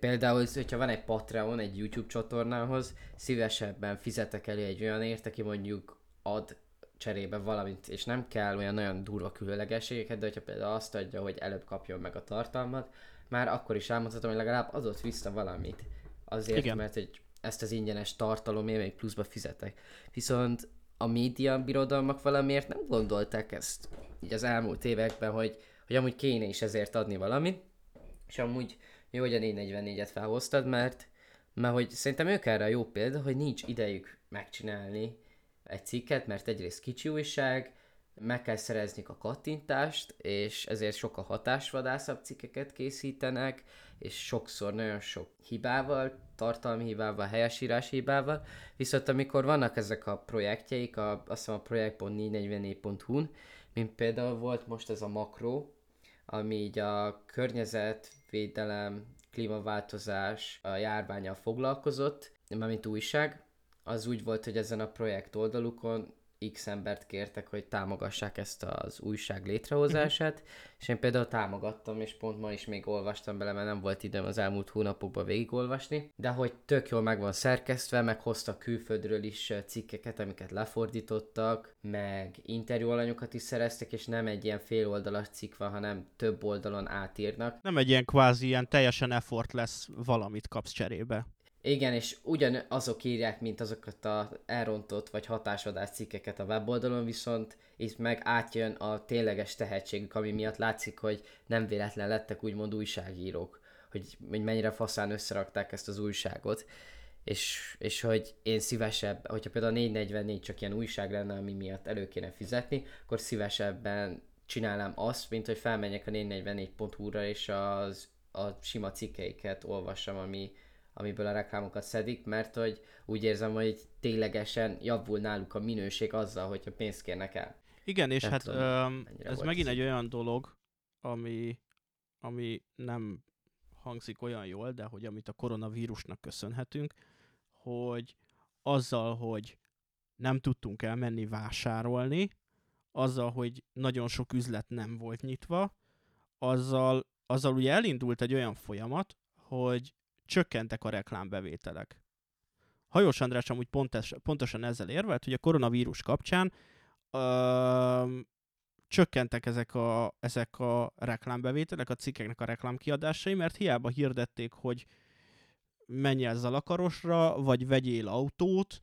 például, hogyha van egy Patreon egy YouTube csatornához, szívesebben fizetek elő egy olyan ért, aki mondjuk ad cserébe valamit, és nem kell olyan nagyon durva különlegességeket, de hogyha például azt adja, hogy előbb kapjon meg a tartalmat, már akkor is elmondhatom, hogy legalább adott vissza valamit. Azért, Igen. mert hogy ezt az ingyenes tartalomért még pluszba fizetek. Viszont a média birodalmak valamiért nem gondolták ezt így az elmúlt években, hogy, hogy amúgy kéne is ezért adni valamit, és amúgy jó, hogy a 444-et felhoztad, mert, mert hogy szerintem ők erre a jó példa, hogy nincs idejük megcsinálni egy cikket, mert egyrészt kicsi újság, meg kell szerezni a kattintást, és ezért sokkal hatásvadászabb cikkeket készítenek, és sokszor nagyon sok hibával, tartalmi hibával, helyesírás hibával, viszont amikor vannak ezek a projektjeik, a, azt hiszem a projekt.444.hu-n, mint például volt most ez a makro, ami így a környezetvédelem, klímaváltozás, a járványal foglalkozott, mint újság, az úgy volt, hogy ezen a projekt oldalukon X embert kértek, hogy támogassák ezt az újság létrehozását, uh-huh. és én például támogattam, és pont ma is még olvastam bele, mert nem volt időm az elmúlt hónapokban végigolvasni, de hogy tök jól meg van szerkesztve, meg hoztak külföldről is cikkeket, amiket lefordítottak, meg interjúalanyokat is szereztek, és nem egy ilyen féloldalas cikk van, hanem több oldalon átírnak. Nem egy ilyen kvázi, ilyen teljesen effort lesz valamit kapsz cserébe. Igen, és ugyan azok írják, mint azokat a elrontott vagy hatásodás cikkeket a weboldalon, viszont itt meg átjön a tényleges tehetségük, ami miatt látszik, hogy nem véletlen lettek úgymond újságírók, hogy, hogy mennyire faszán összerakták ezt az újságot. És, és hogy én szívesebb, hogyha például a 444 csak ilyen újság lenne, ami miatt elő kéne fizetni, akkor szívesebben csinálnám azt, mint hogy felmenjek a 444.hu-ra és az, a sima cikkeiket olvassam, ami, amiből a reklámokat szedik, mert hogy úgy érzem, hogy ténylegesen javul náluk a minőség azzal, hogyha pénzt kérnek el. Igen, és Nem hát tudom, ez megint egy olyan dolog, ami, ami nem hangzik olyan jól, de hogy amit a koronavírusnak köszönhetünk, hogy azzal, hogy nem tudtunk elmenni vásárolni, azzal, hogy nagyon sok üzlet nem volt nyitva, azzal, azzal ugye elindult egy olyan folyamat, hogy csökkentek a reklámbevételek. Hajós András amúgy pontos, pontosan ezzel érvelt, hogy a koronavírus kapcsán ö, csökkentek ezek a, ezek a reklámbevételek, a cikkeknek a reklámkiadásai, mert hiába hirdették, hogy menj el Zalakarosra, vagy vegyél autót,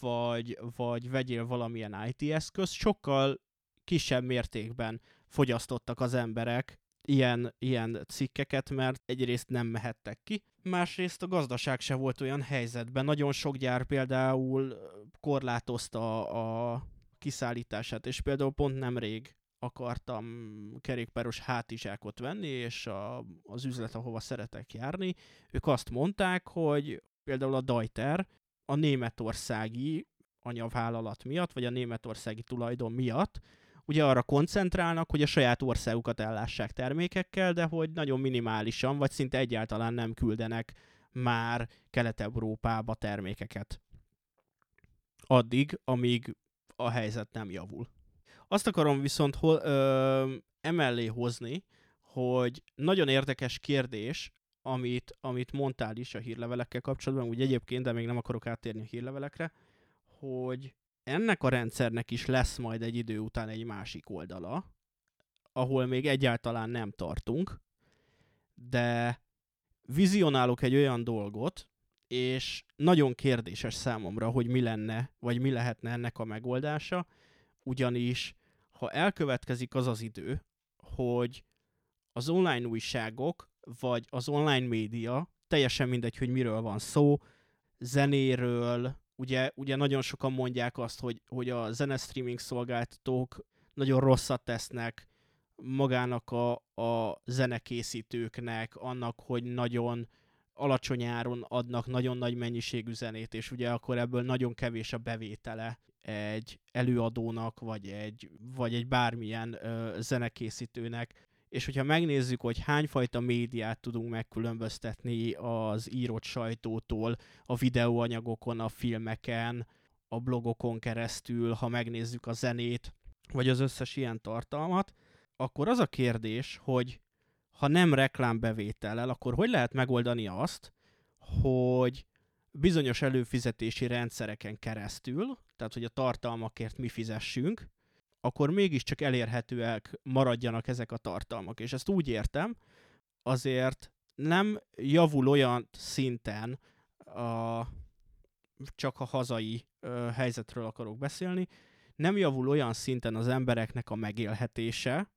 vagy, vagy vegyél valamilyen IT eszközt, sokkal kisebb mértékben fogyasztottak az emberek ilyen, ilyen cikkeket, mert egyrészt nem mehettek ki, másrészt a gazdaság se volt olyan helyzetben. Nagyon sok gyár például korlátozta a kiszállítását, és például pont nemrég akartam kerékpáros hátizsákot venni, és a, az üzlet, ahova szeretek járni, ők azt mondták, hogy például a Deuter a németországi anyavállalat miatt, vagy a németországi tulajdon miatt ugye arra koncentrálnak, hogy a saját országukat ellássák termékekkel, de hogy nagyon minimálisan, vagy szinte egyáltalán nem küldenek már Kelet-Európába termékeket. Addig, amíg a helyzet nem javul. Azt akarom viszont ho- ö, emellé hozni, hogy nagyon érdekes kérdés, amit, amit mondtál is a hírlevelekkel kapcsolatban, úgy egyébként, de még nem akarok áttérni a hírlevelekre, hogy ennek a rendszernek is lesz majd egy idő után egy másik oldala, ahol még egyáltalán nem tartunk, de vizionálok egy olyan dolgot, és nagyon kérdéses számomra, hogy mi lenne, vagy mi lehetne ennek a megoldása, ugyanis ha elkövetkezik az az idő, hogy az online újságok, vagy az online média, teljesen mindegy, hogy miről van szó, zenéről, ugye, ugye nagyon sokan mondják azt, hogy, hogy a zenestreaming szolgáltatók nagyon rosszat tesznek magának a, a zenekészítőknek, annak, hogy nagyon alacsony áron adnak nagyon nagy mennyiségű zenét, és ugye akkor ebből nagyon kevés a bevétele egy előadónak, vagy egy, vagy egy bármilyen ö, zenekészítőnek. És hogyha megnézzük, hogy hányfajta médiát tudunk megkülönböztetni az írott sajtótól, a videóanyagokon, a filmeken, a blogokon keresztül, ha megnézzük a zenét, vagy az összes ilyen tartalmat, akkor az a kérdés, hogy ha nem reklámbevétellel, akkor hogy lehet megoldani azt, hogy bizonyos előfizetési rendszereken keresztül, tehát hogy a tartalmakért mi fizessünk, akkor mégiscsak elérhetőek maradjanak ezek a tartalmak. És ezt úgy értem, azért nem javul olyan szinten a, csak a hazai ö, helyzetről akarok beszélni, nem javul olyan szinten az embereknek a megélhetése,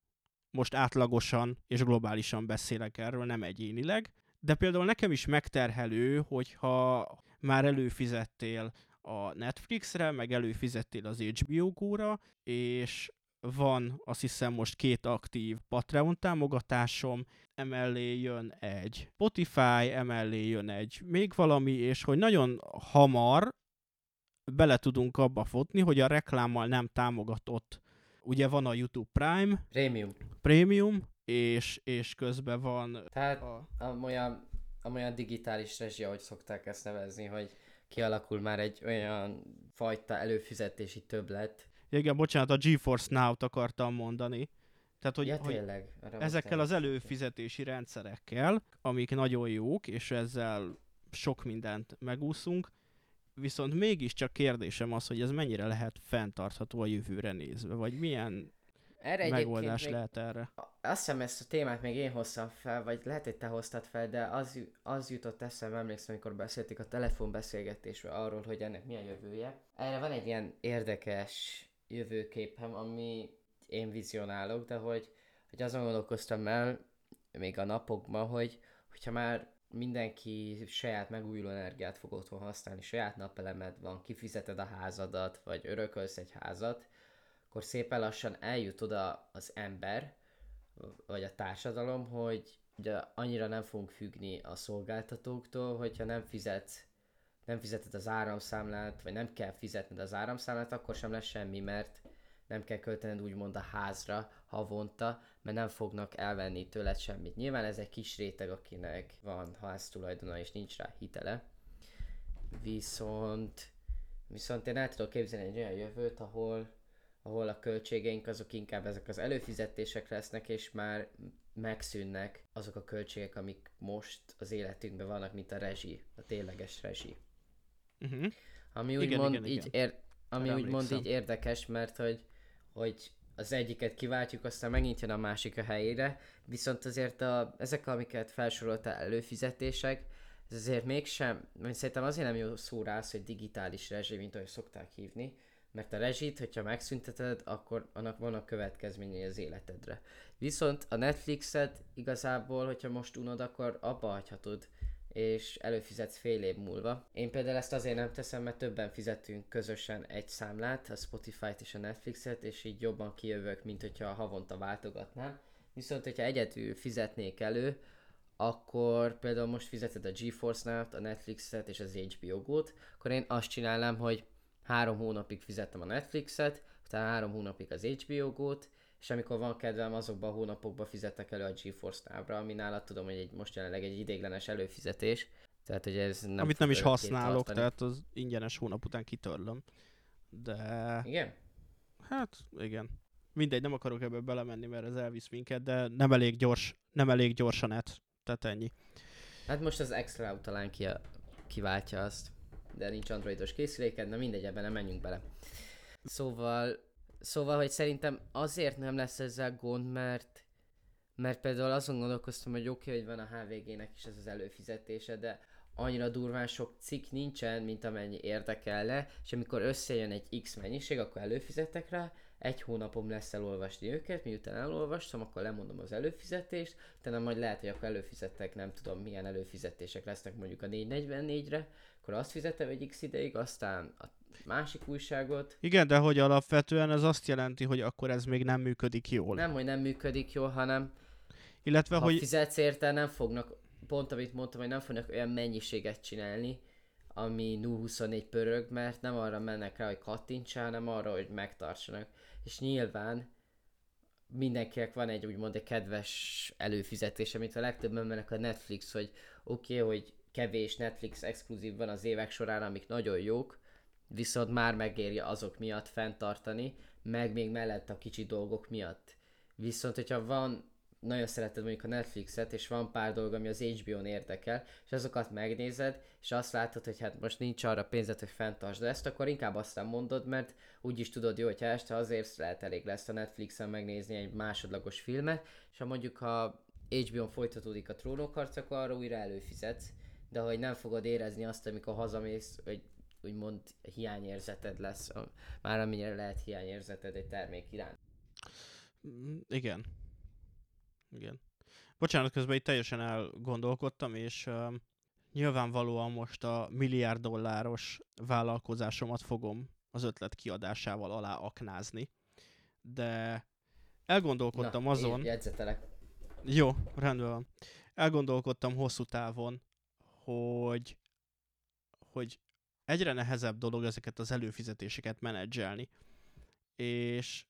most átlagosan és globálisan beszélek erről, nem egyénileg, de például nekem is megterhelő, hogyha már előfizettél a Netflixre, meg előfizettél az HBO Go-ra, és van azt hiszem most két aktív Patreon támogatásom, emellé jön egy Spotify, emellé jön egy még valami, és hogy nagyon hamar bele tudunk abba futni, hogy a reklámmal nem támogatott. Ugye van a YouTube Prime, Premium. Premium, és, és közben van Tehát a... amolyan, amolyan digitális rezsi, ahogy szokták ezt nevezni, hogy kialakul már egy olyan fajta előfizetési többlet. Ja, Igen, bocsánat, a GeForce Now-t akartam mondani. Tehát, hogy, ja, hogy tényleg. most ezekkel az előfizetési rendszerekkel, amik nagyon jók, és ezzel sok mindent megúszunk, viszont mégiscsak kérdésem az, hogy ez mennyire lehet fenntartható a jövőre nézve, vagy milyen Erre megoldás még lehet erre. Azt hiszem ezt a témát még én hoztam fel, vagy lehet, hogy te hoztad fel, de az, az jutott eszembe, emlékszem, amikor beszéltük a telefonbeszélgetésről arról, hogy ennek mi a jövője. Erre van egy ilyen érdekes jövőképem, ami én vizionálok, de hogy, hogy azon gondolkoztam el még a napokban, hogy hogyha már mindenki saját megújuló energiát fog otthon használni, saját napelemed van, kifizeted a házadat, vagy örökölsz egy házat, akkor szépen lassan eljut oda az ember, vagy a társadalom, hogy ugye annyira nem fogunk függni a szolgáltatóktól, hogyha nem fizetsz, nem fizeted az áramszámlát, vagy nem kell fizetned az áramszámlát, akkor sem lesz semmi, mert nem kell költened úgymond a házra havonta, mert nem fognak elvenni tőled semmit. Nyilván ez egy kis réteg, akinek van háztulajdona és nincs rá hitele. Viszont, viszont én el tudok képzelni egy olyan jövőt, ahol, ahol a költségeink azok inkább ezek az előfizetések lesznek, és már megszűnnek azok a költségek, amik most az életünkben vannak, mint a rezsi, a tényleges rezsi. Uh-huh. Ami úgymond így, ér, ami úgymond emlékszem. így érdekes, mert hogy, hogy az egyiket kiváltjuk, aztán megint jön a másik a helyére, viszont azért a, ezek, amiket felsoroltál előfizetések, ez azért mégsem, szerintem azért nem jó szó hogy digitális rezsi, mint ahogy szokták hívni, mert a rezsit, hogyha megszünteted, akkor annak vannak következményei az életedre. Viszont a Netflixet igazából, hogyha most unod, akkor abba hagyhatod, és előfizetsz fél év múlva. Én például ezt azért nem teszem, mert többen fizetünk közösen egy számlát, a Spotify-t és a Netflixet, és így jobban kijövök, mint hogyha havonta váltogatnám. Viszont, hogyha egyedül fizetnék elő, akkor például most fizeted a GeForce Now-t, a Netflixet és az HBO Go-t, akkor én azt csinálnám, hogy három hónapig fizettem a Netflixet, utána három hónapig az HBO Go-t, és amikor van kedvem, azokban a hónapokban fizetek elő a GeForce Now-ra, ami nálad tudom, hogy egy, most jelenleg egy idéglenes előfizetés, tehát hogy ez nem Amit nem is használok, tartani. tehát az ingyenes hónap után kitörlöm. De Igen? hát igen. Mindegy, nem akarok ebbe belemenni, mert ez elvisz minket, de nem elég gyors, nem elég gyors a net. Tehát ennyi. Hát most az extra talán ki kiváltja azt, de nincs androidos készüléked, na mindegy, ebben nem menjünk bele. Szóval, szóval, hogy szerintem azért nem lesz ezzel gond, mert mert például azon gondolkoztam, hogy oké, okay, hogy van a HVG-nek is ez az előfizetése, de annyira durván sok cikk nincsen, mint amennyi érdekelne, és amikor összejön egy X mennyiség, akkor előfizetek rá, egy hónapom lesz elolvasni őket, miután elolvastam, akkor lemondom az előfizetést, utána majd lehet, hogy akkor előfizettek, nem tudom milyen előfizetések lesznek mondjuk a 444-re, akkor azt fizetem egy X ideig, aztán a másik újságot, Igen, de hogy alapvetően ez azt jelenti, hogy akkor ez még nem működik jól. nem, hogy nem működik jól, hanem Illetve, ha hogy fizetsz érte, nem fognak, pont amit mondtam, hogy nem fognak olyan mennyiséget csinálni, ami 0-24 pörög, mert nem arra mennek rá, hogy kattintsál, hanem arra, hogy megtartsanak. És nyilván mindenkinek van egy úgymond egy kedves előfizetése, mint a legtöbben mennek a Netflix, hogy oké, okay, hogy kevés Netflix exkluzív van az évek során, amik nagyon jók, viszont már megéri azok miatt fenntartani, meg még mellett a kicsi dolgok miatt. Viszont, hogyha van, nagyon szereted mondjuk a Netflixet, és van pár dolog, ami az HBO-n érdekel, és azokat megnézed, és azt látod, hogy hát most nincs arra pénzed, hogy fenntartsd ezt, akkor inkább aztán mondod, mert úgyis tudod jó, hogyha este azért lehet elég lesz a Netflixen megnézni egy másodlagos filmet, és ha mondjuk ha HBO-n folytatódik a trónokharc, akkor arra újra előfizetsz, de hogy nem fogod érezni azt, amikor hazamész, hogy úgymond hiányérzeted lesz, már amennyire lehet hiányérzeted egy termék iránt. Mm, Igen. Igen. Bocsánat, közben itt teljesen elgondolkodtam, és uh, nyilvánvalóan most a milliárd dolláros vállalkozásomat fogom az ötlet kiadásával alá aknázni, de elgondolkodtam azon... én jegyzetelek. Jó, rendben van. Elgondolkodtam hosszú távon, hogy, hogy egyre nehezebb dolog ezeket az előfizetéseket menedzselni. És,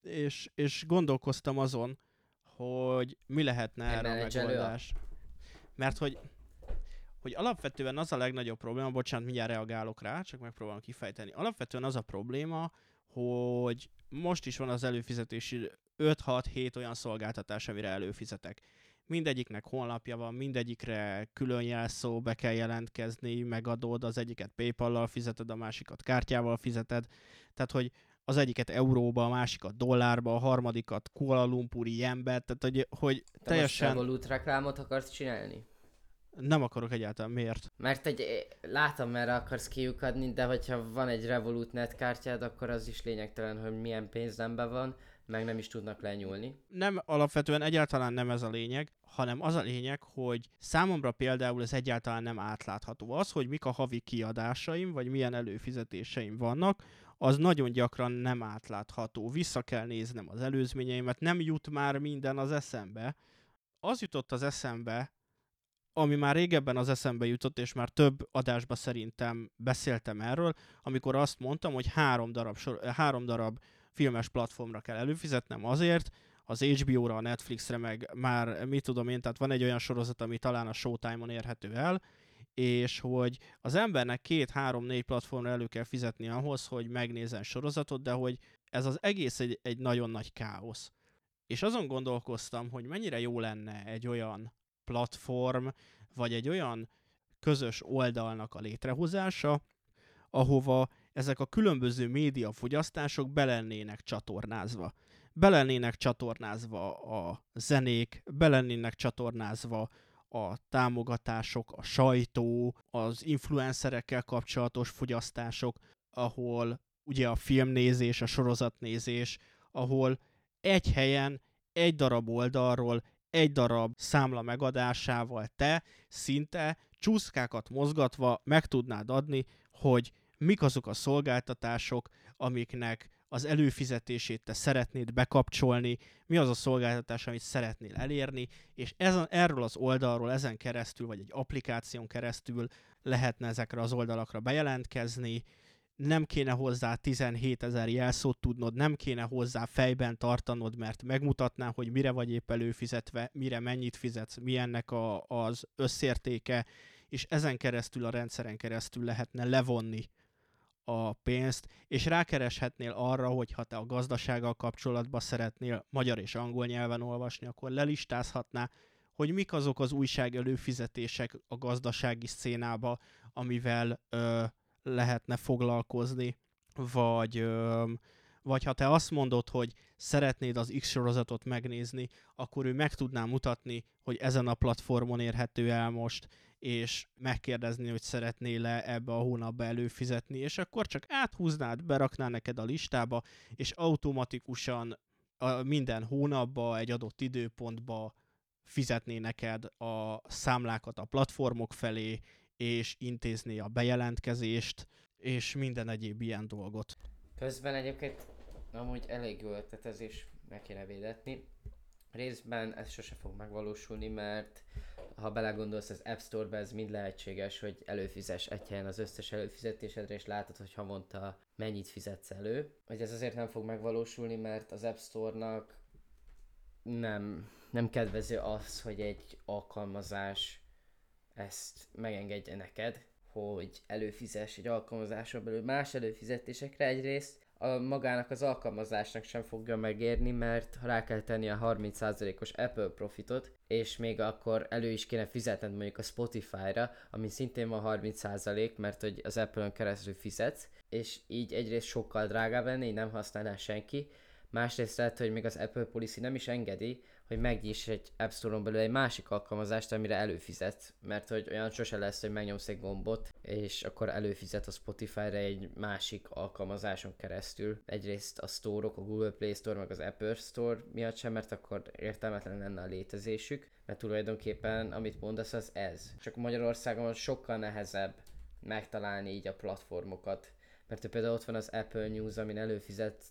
és, és gondolkoztam azon, hogy mi lehetne erre a megoldás. Mert hogy, hogy alapvetően az a legnagyobb probléma, bocsánat, mindjárt reagálok rá, csak megpróbálom kifejteni. Alapvetően az a probléma, hogy most is van az előfizetési 5-6-7 olyan szolgáltatás, amire előfizetek. Mindegyiknek honlapja van, mindegyikre külön jelszó, be kell jelentkezni, megadod, az egyiket Paypal-lal fizeted, a másikat kártyával fizeted. Tehát, hogy az egyiket euróba, a másikat dollárba, a harmadikat Kuala Lumpuri jenbe, tehát hogy, hogy Te teljesen Revolut reklámot akarsz csinálni? nem akarok egyáltalán. Miért? Mert egy, látom, merre akarsz kiukadni, de hogyha van egy Revolut netkártyád, akkor az is lényegtelen, hogy milyen pénznemben van, meg nem is tudnak lenyúlni. nem alapvetően egyáltalán nem ez a lényeg, hanem az a lényeg, hogy számomra például ez egyáltalán nem átlátható. Az, hogy mik a havi kiadásaim, vagy milyen előfizetéseim vannak, az nagyon gyakran nem átlátható. Vissza kell néznem az előzményeimet, nem jut már minden az eszembe. Az jutott az eszembe, ami már régebben az eszembe jutott, és már több adásban szerintem beszéltem erről, amikor azt mondtam, hogy három darab, sor, három darab filmes platformra kell előfizetnem azért, az HBO-ra, a Netflixre, meg már mit tudom én, tehát van egy olyan sorozat, ami talán a Showtime-on érhető el, és hogy az embernek két, három, négy platformra elő kell fizetni ahhoz, hogy megnézzen sorozatot, de hogy ez az egész egy, egy nagyon nagy káosz. És azon gondolkoztam, hogy mennyire jó lenne egy olyan platform, vagy egy olyan közös oldalnak a létrehozása, ahova ezek a különböző médiafogyasztások belennének csatornázva. Belennének csatornázva a zenék, belennének csatornázva a támogatások, a sajtó, az influencerekkel kapcsolatos fogyasztások, ahol ugye a filmnézés, a sorozatnézés, ahol egy helyen, egy darab oldalról, egy darab számla megadásával te szinte csúszkákat mozgatva meg tudnád adni, hogy mik azok a szolgáltatások, amiknek az előfizetését te szeretnéd bekapcsolni, mi az a szolgáltatás, amit szeretnél elérni, és ezen, erről az oldalról, ezen keresztül, vagy egy applikáción keresztül lehetne ezekre az oldalakra bejelentkezni, nem kéne hozzá 17 ezer jelszót tudnod, nem kéne hozzá fejben tartanod, mert megmutatná, hogy mire vagy épp előfizetve, mire mennyit fizetsz, mi ennek a, az összértéke, és ezen keresztül, a rendszeren keresztül lehetne levonni a pénzt, és rákereshetnél arra, hogy ha te a gazdasággal kapcsolatban szeretnél magyar és angol nyelven olvasni, akkor lelistázhatná, hogy mik azok az újság előfizetések a gazdasági szcénába, amivel ö, lehetne foglalkozni, vagy, ö, vagy ha te azt mondod, hogy szeretnéd az X sorozatot megnézni, akkor ő meg tudná mutatni, hogy ezen a platformon érhető el most, és megkérdezni, hogy szeretnél-e ebbe a hónapba előfizetni, és akkor csak áthúznád, berakná neked a listába, és automatikusan minden hónapba, egy adott időpontba fizetné neked a számlákat a platformok felé, és intézné a bejelentkezést, és minden egyéb ilyen dolgot. Közben egyébként amúgy elég jó ötletezés, meg kéne védetni. Részben ez sose fog megvalósulni, mert ha belegondolsz az App Store-ba, ez mind lehetséges, hogy előfizes egy helyen az összes előfizetésedre, és látod, hogy havonta mennyit fizetsz elő. Hogy ez azért nem fog megvalósulni, mert az App Store-nak nem, nem kedvező az, hogy egy alkalmazás ezt megengedje neked, hogy előfizes egy alkalmazáson belül más előfizetésekre egyrészt, a magának az alkalmazásnak sem fogja megérni, mert rá kell tenni a 30%-os Apple profitot, és még akkor elő is kéne fizetned mondjuk a Spotify-ra, ami szintén van 30%, mert hogy az Apple-on keresztül fizetsz, és így egyrészt sokkal drágább lenne, így nem használná senki, másrészt lehet, hogy még az Apple Policy nem is engedi, hogy megnyis egy App Store-on belül egy másik alkalmazást, amire előfizet, mert hogy olyan sose lesz, hogy megnyomsz egy gombot, és akkor előfizet a Spotify-ra egy másik alkalmazáson keresztül. Egyrészt a store-ok, a Google Play Store, meg az Apple Store miatt sem, mert akkor értelmetlen lenne a létezésük, mert tulajdonképpen amit mondasz az ez. Csak Magyarországon sokkal nehezebb megtalálni így a platformokat, mert például ott van az Apple News, amin előfizet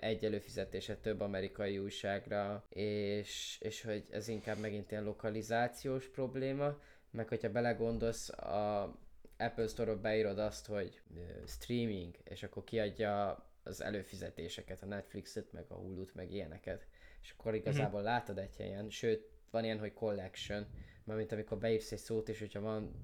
egy előfizetése több amerikai újságra, és, és hogy ez inkább megint ilyen lokalizációs probléma, meg hogyha belegondolsz, a Apple Store-ra beírod azt, hogy streaming, és akkor kiadja az előfizetéseket, a Netflixet, meg a Hulu-t, meg ilyeneket. És akkor igazából mm-hmm. látod egy helyen, sőt, van ilyen, hogy collection, mert mint amikor beírsz egy szót, és hogyha van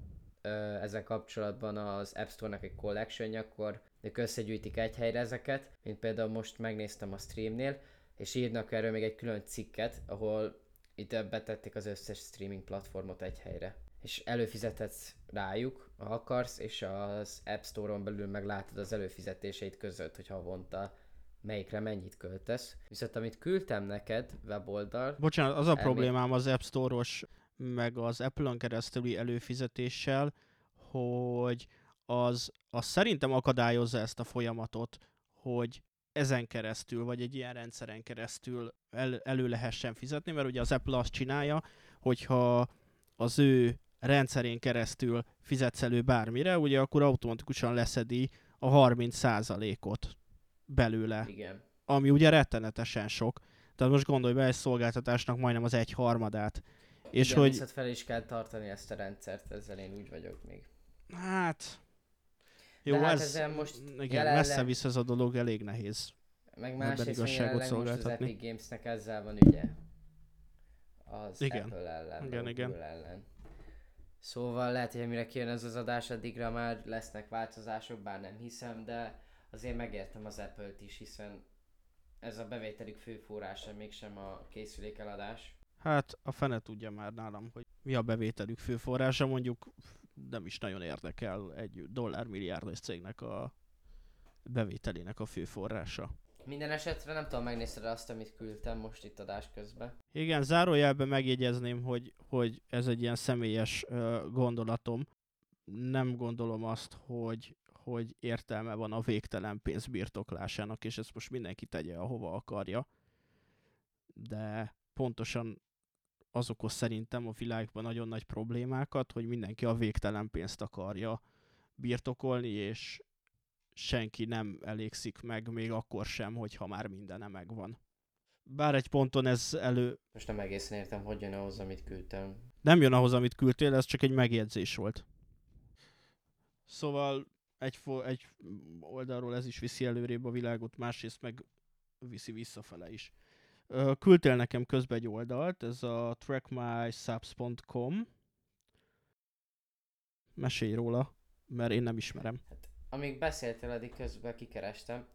ö, ezzel kapcsolatban az App Store-nak egy collection akkor ők összegyűjtik egy helyre ezeket, mint például most megnéztem a streamnél, és írnak erről még egy külön cikket, ahol itt betették az összes streaming platformot egy helyre. És előfizethetsz rájuk, ha akarsz, és az App Store-on belül meglátod az előfizetéseit között, hogy havonta melyikre mennyit költesz. Viszont amit küldtem neked weboldal... Bocsánat, az a elmé... problémám az App Store-os, meg az Apple-on keresztüli előfizetéssel, hogy az, az szerintem akadályozza ezt a folyamatot, hogy ezen keresztül, vagy egy ilyen rendszeren keresztül el, elő lehessen fizetni, mert ugye az Apple azt csinálja, hogyha az ő rendszerén keresztül fizetsz elő bármire, ugye akkor automatikusan leszedi a 30%-ot belőle. Igen. Ami ugye rettenetesen sok. Tehát most gondolj be, egy szolgáltatásnak majdnem az egy harmadát. És Igen, hogy... viszont fel is kell tartani ezt a rendszert, ezzel én úgy vagyok még. Hát, jó, De hát ez, most igen, jelenleg... messze vissza ez a dolog, elég nehéz. Meg másrészt igazságot szolgáltatni. Most az Epic Gamesnek ezzel van ügye. Az igen. Apple ellen, igen, igen. ellen. Szóval lehet, hogy amire kijön ez az adás, addigra már lesznek változások, bár nem hiszem, de azért megértem az Apple-t is, hiszen ez a bevételük fő forrása, mégsem a készülék eladás. Hát a fene tudja már nálam, hogy mi a bevételük fő forrása, mondjuk nem is nagyon érdekel egy dollármilliárdos cégnek a bevételének a fő forrása. Minden esetre nem tudom, megnézted azt, amit küldtem most itt adás közben. Igen, zárójelben megjegyezném, hogy, hogy ez egy ilyen személyes uh, gondolatom. Nem gondolom azt, hogy, hogy értelme van a végtelen pénz birtoklásának, és ezt most mindenki tegye, ahova akarja. De pontosan az okoz szerintem a világban nagyon nagy problémákat, hogy mindenki a végtelen pénzt akarja birtokolni, és senki nem elégszik meg, még akkor sem, hogyha már mindene megvan. Bár egy ponton ez elő... Most nem egészen értem, hogy jön ahhoz, amit küldtem. Nem jön ahhoz, amit küldtél, ez csak egy megjegyzés volt. Szóval egy, fo- egy oldalról ez is viszi előrébb a világot, másrészt meg viszi visszafele is. Küldtél nekem közben egy oldalt, ez a trackmysubs.com. Mesélj róla, mert én nem ismerem. Hát, amíg beszéltél, addig közben kikerestem.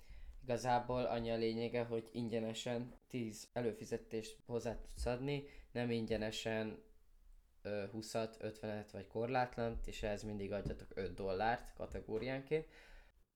Igazából annyi a lényege, hogy ingyenesen 10 előfizetést hozzá tudsz adni, nem ingyenesen 20-at, 50-et vagy korlátlant, és ehhez mindig adjatok 5 dollárt kategóriánként.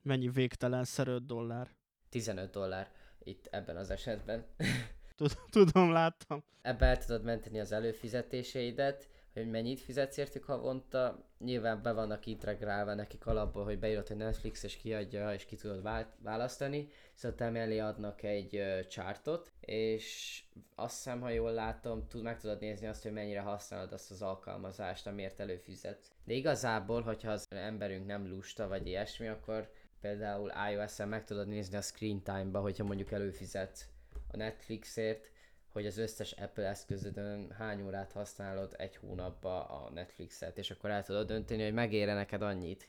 Mennyi végtelen 5 dollár? 15 dollár itt ebben az esetben. Tudom, láttam. Ebbe el tudod menteni az előfizetéseidet, hogy mennyit fizetsz értük havonta. Nyilván be vannak integrálva nekik alapból, hogy beírod, hogy Netflix és kiadja, és ki tudod választani. Szóval emellé adnak egy uh, chartot, és azt hiszem, ha jól látom, tud, meg tudod nézni azt, hogy mennyire használod azt az alkalmazást, amiért előfizet. De igazából, hogyha az emberünk nem lusta, vagy ilyesmi, akkor például iOS-en meg tudod nézni a screen time-ba, hogyha mondjuk előfizet a Netflixért, hogy az összes Apple eszközödön hány órát használod egy hónapba a Netflixet, és akkor el tudod dönteni, hogy megére neked annyit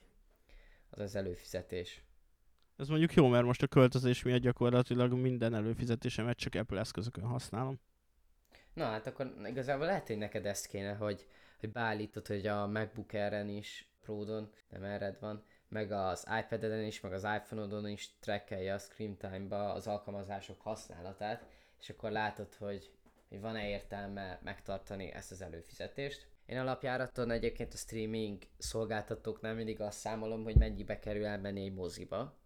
az az előfizetés. Ez mondjuk jó, mert most a költözés miatt gyakorlatilag minden előfizetésemet csak Apple eszközökön használom. Na hát akkor igazából lehet, hogy neked ezt kéne, hogy, hogy beállítod, hogy a MacBook Air-en is, Pro-don, nem erred van, meg az iPad-eden is, meg az iPhone-odon is trackelje a Screen Time-ba az alkalmazások használatát, és akkor látod, hogy, hogy van-e értelme megtartani ezt az előfizetést. Én alapjáraton egyébként a streaming szolgáltatóknál mindig azt számolom, hogy mennyibe kerül elmenni egy moziba,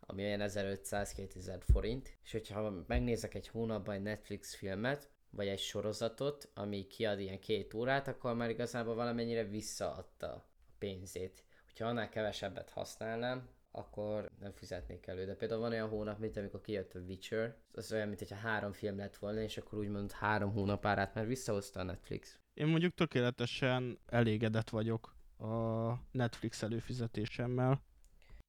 ami olyan 1500-2000 forint, és hogyha megnézek egy hónapban egy Netflix filmet, vagy egy sorozatot, ami kiad ilyen két órát, akkor már igazából valamennyire visszaadta a pénzét. Hogyha annál kevesebbet használnám, akkor nem fizetnék elő. De például van olyan hónap, mint amikor kijött a Witcher, az olyan, mint hogyha három film lett volna, és akkor úgymond három hónap árát már visszahozta a Netflix. Én mondjuk tökéletesen elégedett vagyok a Netflix előfizetésemmel,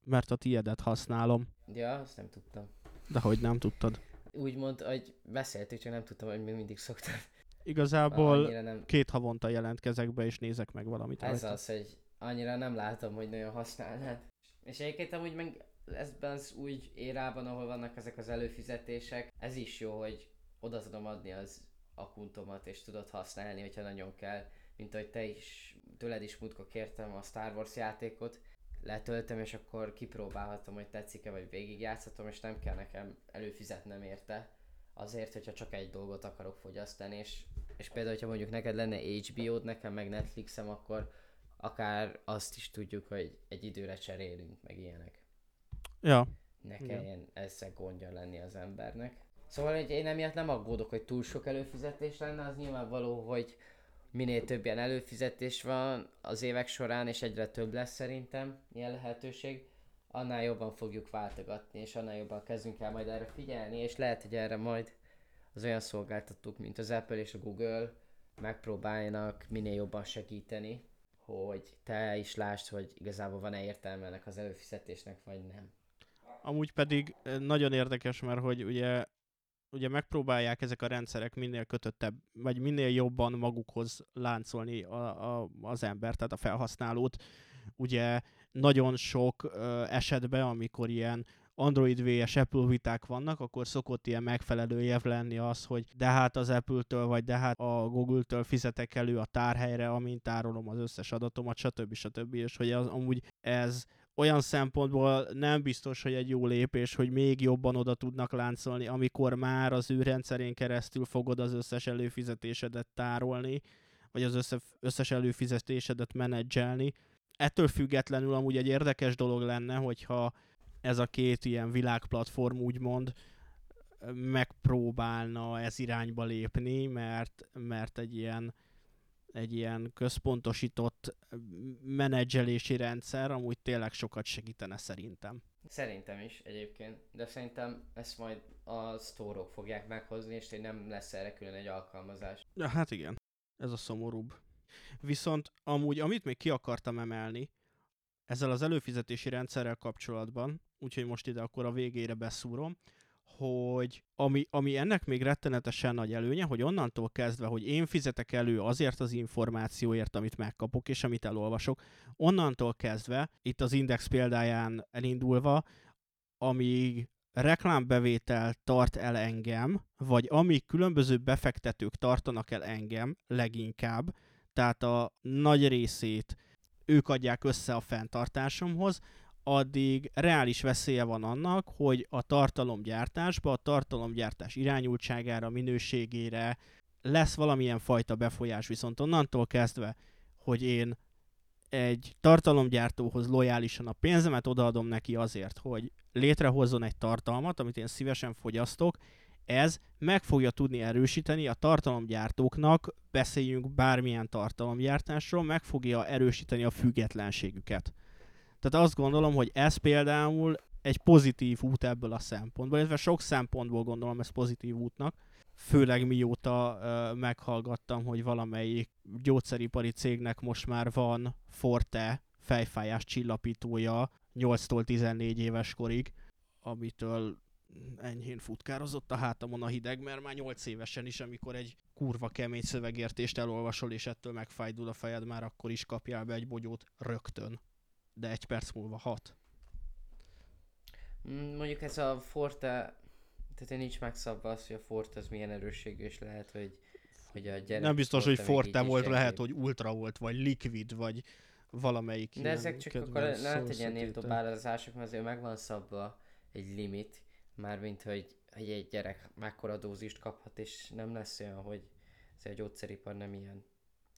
mert a tiedet használom. Ja, azt nem tudtam. De hogy nem tudtad? Úgymond, hogy beszéltük, csak nem tudtam, hogy még mindig szoktad. Igazából nem... két havonta jelentkezek be, és nézek meg valamit. Ez rajta. az, hogy annyira nem látom, hogy nagyon használnád. És egyébként amúgy meg ezben az új érában, ahol vannak ezek az előfizetések, ez is jó, hogy oda tudom adni az akuntomat, és tudod használni, hogyha nagyon kell. Mint ahogy te is, tőled is múltkor kértem a Star Wars játékot, letöltöm, és akkor kipróbálhatom, hogy tetszik-e, vagy végigjátszhatom, és nem kell nekem előfizetnem érte. Azért, hogyha csak egy dolgot akarok fogyasztani, és, és például, hogyha mondjuk neked lenne HBO-d, nekem meg Netflixem, akkor akár azt is tudjuk, hogy egy időre cserélünk, meg ilyenek. Ja. Ne kelljen ezzel gondja lenni az embernek. Szóval hogy én emiatt nem aggódok, hogy túl sok előfizetés lenne, az nyilvánvaló, hogy minél több ilyen előfizetés van az évek során, és egyre több lesz szerintem ilyen lehetőség, annál jobban fogjuk váltogatni, és annál jobban kezdünk el majd erre figyelni, és lehet, hogy erre majd az olyan szolgáltatók, mint az Apple és a Google megpróbáljanak minél jobban segíteni, hogy te is lásd, hogy igazából van-e értelme ennek az előfizetésnek, vagy nem. Amúgy pedig eh, nagyon érdekes, mert hogy ugye ugye megpróbálják ezek a rendszerek minél kötöttebb, vagy minél jobban magukhoz láncolni a, a, az ember, tehát a felhasználót. Ugye nagyon sok ö, esetben, amikor ilyen Android vs Apple viták vannak, akkor szokott ilyen megfelelő jev lenni az, hogy de hát az Apple-től, vagy de hát a Google-től fizetek elő a tárhelyre, amint tárolom az összes adatomat, stb. stb. És hogy az, amúgy ez olyan szempontból nem biztos, hogy egy jó lépés, hogy még jobban oda tudnak láncolni, amikor már az ő rendszerén keresztül fogod az összes előfizetésedet tárolni, vagy az össze, összes előfizetésedet menedzselni, Ettől függetlenül amúgy egy érdekes dolog lenne, hogyha ez a két ilyen világplatform úgymond megpróbálna ez irányba lépni, mert, mert egy ilyen egy ilyen központosított menedzselési rendszer amúgy tényleg sokat segítene szerintem. Szerintem is egyébként, de szerintem ezt majd a sztórok fogják meghozni, és nem lesz erre külön egy alkalmazás. Ja, hát igen, ez a szomorúbb. Viszont amúgy, amit még ki akartam emelni, ezzel az előfizetési rendszerrel kapcsolatban, úgyhogy most ide akkor a végére beszúrom, hogy ami, ami ennek még rettenetesen nagy előnye, hogy onnantól kezdve, hogy én fizetek elő azért az információért, amit megkapok és amit elolvasok, onnantól kezdve, itt az Index példáján elindulva, amíg reklámbevétel tart el engem, vagy amíg különböző befektetők tartanak el engem leginkább, tehát a nagy részét ők adják össze a fenntartásomhoz, addig reális veszélye van annak, hogy a tartalomgyártásba, a tartalomgyártás irányultságára, minőségére lesz valamilyen fajta befolyás, viszont onnantól kezdve, hogy én egy tartalomgyártóhoz lojálisan a pénzemet odaadom neki azért, hogy létrehozzon egy tartalmat, amit én szívesen fogyasztok, ez meg fogja tudni erősíteni a tartalomgyártóknak, beszéljünk bármilyen tartalomgyártásról, meg fogja erősíteni a függetlenségüket. Tehát azt gondolom, hogy ez például egy pozitív út ebből a szempontból, illetve sok szempontból gondolom ez pozitív útnak, főleg mióta uh, meghallgattam, hogy valamelyik gyógyszeripari cégnek most már van Forte fejfájás csillapítója 8-tól 14 éves korig, amitől enyhén futkározott a hátamon a hideg, mert már 8 évesen is, amikor egy kurva kemény szövegértést elolvasol, és ettől megfájdul a fejed, már akkor is kapjál be egy bogyót rögtön de egy perc múlva hat. Mm, mondjuk ez a Forte, tehát én nincs megszabva az, hogy a Forte az milyen erősségű, és lehet, hogy, hogy a gyerek... Nem biztos, hogy Forte volt, lehet, hogy Ultra volt, vagy Liquid, vagy valamelyik De ezek csak akkor lehet, hogy ilyen névdobálazások, mert azért megvan szabva egy limit, mármint, hogy, hogy egy gyerek mekkora dózist kaphat, és nem lesz olyan, hogy ez a gyógyszeripar nem ilyen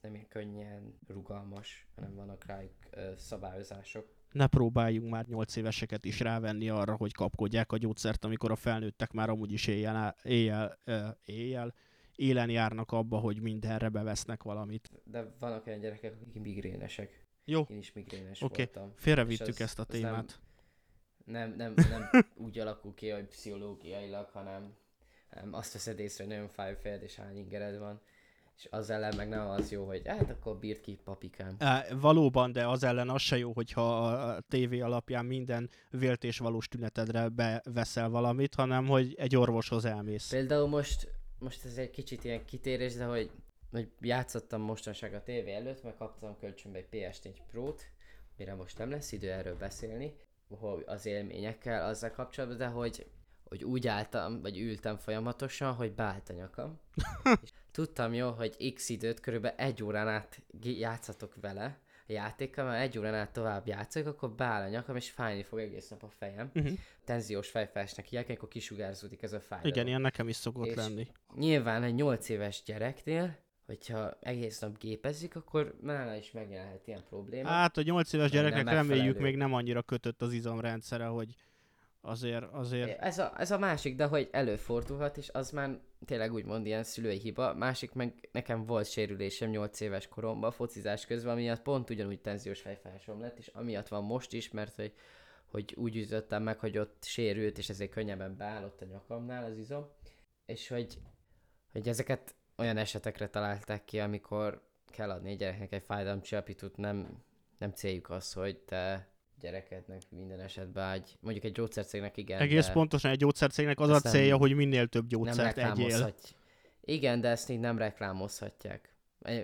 nem ilyen könnyen rugalmas, hanem vannak rájuk ö, szabályozások. Ne próbáljunk már 8 éveseket is rávenni arra, hogy kapkodják a gyógyszert, amikor a felnőttek már amúgy is éjjel, éjjel, éjjel élen járnak abba, hogy mindenre bevesznek valamit. De vannak olyan gyerekek, akik migrénesek. Jó. Én is migrénes okay. voltam. félrevittük ezt a témát. Nem, nem, nem, nem úgy alakul ki, hogy pszichológiailag, hanem, hanem azt veszed észre, hogy nagyon fáj a fejed és hány ingered van és az ellen meg nem az jó, hogy hát akkor bírt ki papikám. E, valóban, de az ellen az se jó, hogyha a tévé alapján minden vélt és valós tünetedre beveszel valamit, hanem hogy egy orvoshoz elmész. Például most, most ez egy kicsit ilyen kitérés, de hogy, hogy játszottam mostanság a tévé előtt, mert kaptam kölcsönbe egy PS4 Pro-t, mire most nem lesz idő erről beszélni, hogy az élményekkel azzal kapcsolatban, de hogy hogy úgy álltam, vagy ültem folyamatosan, hogy beállt a nyakam. és tudtam jó, hogy x időt, körülbelül egy órán át játszatok vele, a játékkal, mert egy órán át tovább játszok, akkor beáll a nyakam, és fájni fog egész nap a fejem. Uh-huh. Tenziós fejfelsnek hívják, amikor kisugárzódik ez a fáj. Igen, ilyen nekem is szokott és lenni. Nyilván egy 8 éves gyereknél, hogyha egész nap gépezik, akkor nála is megjelenhet ilyen probléma. Hát a 8 éves gyerekek reméljük még nem annyira kötött az izomrendszere, hogy azért, azért... Ez a, ez a másik, de hogy előfordulhat, és az már tényleg úgymond ilyen szülői hiba. Másik meg nekem volt sérülésem 8 éves koromban, focizás közben, amiatt pont ugyanúgy tenziós fejfájásom lett, és amiatt van most is, mert hogy, hogy úgy ütöttem meg, hogy ott sérült, és ezért könnyebben beállott a nyakamnál az izom. És hogy, hogy ezeket olyan esetekre találták ki, amikor kell adni egy gyereknek egy fájdalomcsillapítót, nem, nem céljuk az, hogy te gyerekednek minden esetben egy, mondjuk egy gyógyszercégnek igen. Egész de pontosan egy gyógyszercégnek az a célja, hogy minél több gyógyszert egyél. Igen, de ezt így nem reklámozhatják.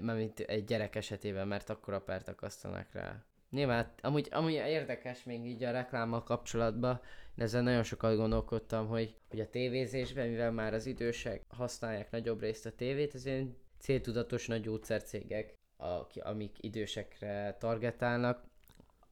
Mert egy gyerek esetében, mert akkor a pert akasztanak rá. Nyilván, amúgy, amúgy érdekes még így a reklámmal kapcsolatban, de ezzel nagyon sokat gondolkodtam, hogy, hogy a tévézésben, mivel már az idősek használják nagyobb részt a tévét, ezért céltudatos nagy gyógyszercégek, amik idősekre targetálnak,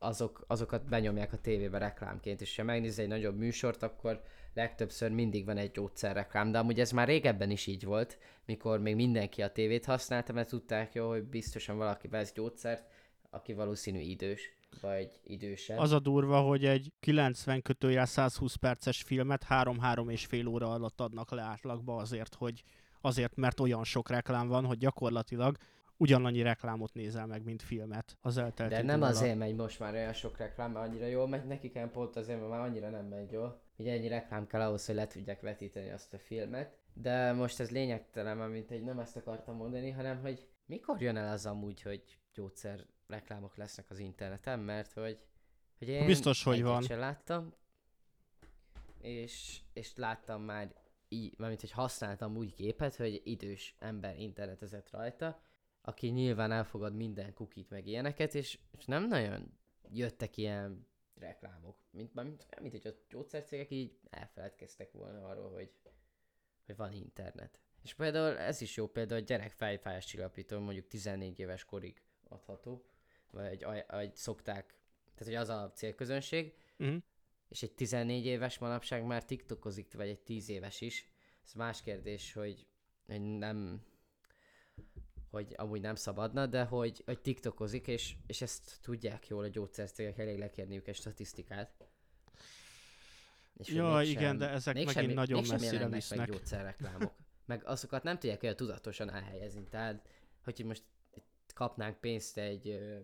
azok, azokat benyomják a tévébe reklámként, és ha megnéz egy nagyobb műsort, akkor legtöbbször mindig van egy gyógyszerreklám, de amúgy ez már régebben is így volt, mikor még mindenki a tévét használta, mert tudták jó, hogy biztosan valaki vesz gyógyszert, aki valószínű idős, vagy idősebb. Az a durva, hogy egy 90 kötőjel 120 perces filmet 3-3 és fél óra alatt adnak le átlagba azért, hogy azért, mert olyan sok reklám van, hogy gyakorlatilag ugyanannyi reklámot nézel meg, mint filmet az eltelt De nem alatt. azért megy most már olyan sok reklám, mert annyira jól megy nekik, hanem pont azért, mert már annyira nem megy jól. Ugye ennyi reklám kell ahhoz, hogy le tudják vetíteni azt a filmet. De most ez lényegtelen, mert mint egy nem ezt akartam mondani, hanem hogy mikor jön el az amúgy, hogy gyógyszer reklámok lesznek az interneten, mert hogy, hogy én Biztos, hogy van. sem láttam, és, és láttam már így, mármint hogy használtam úgy képet, hogy idős ember internetezett rajta, aki nyilván elfogad minden kukit meg ilyeneket, és, és nem nagyon jöttek ilyen reklámok, mint, mint, mint hogy a gyógyszercégek így elfeledkeztek volna arról, hogy, hogy van internet. És például ez is jó példa, hogy gyerek fejfájás csillapító mondjuk 14 éves korig adható, vagy vagy, vagy szokták, tehát hogy az a célközönség, Mhm. és egy 14 éves manapság már tiktokozik, vagy egy 10 éves is. Ez más kérdés, hogy, hogy nem hogy amúgy nem szabadna, de hogy, hogy tiktokozik, és, és ezt tudják jól a gyógyszercégek, elég lekérniük egy statisztikát. És Ja, igen, de ezek mégsem- megint nagyon mégsem messzire visznek. Meg gyógyszerreklámok. meg azokat nem tudják olyan tudatosan elhelyezni. Tehát, hogy most kapnánk pénzt egy ö,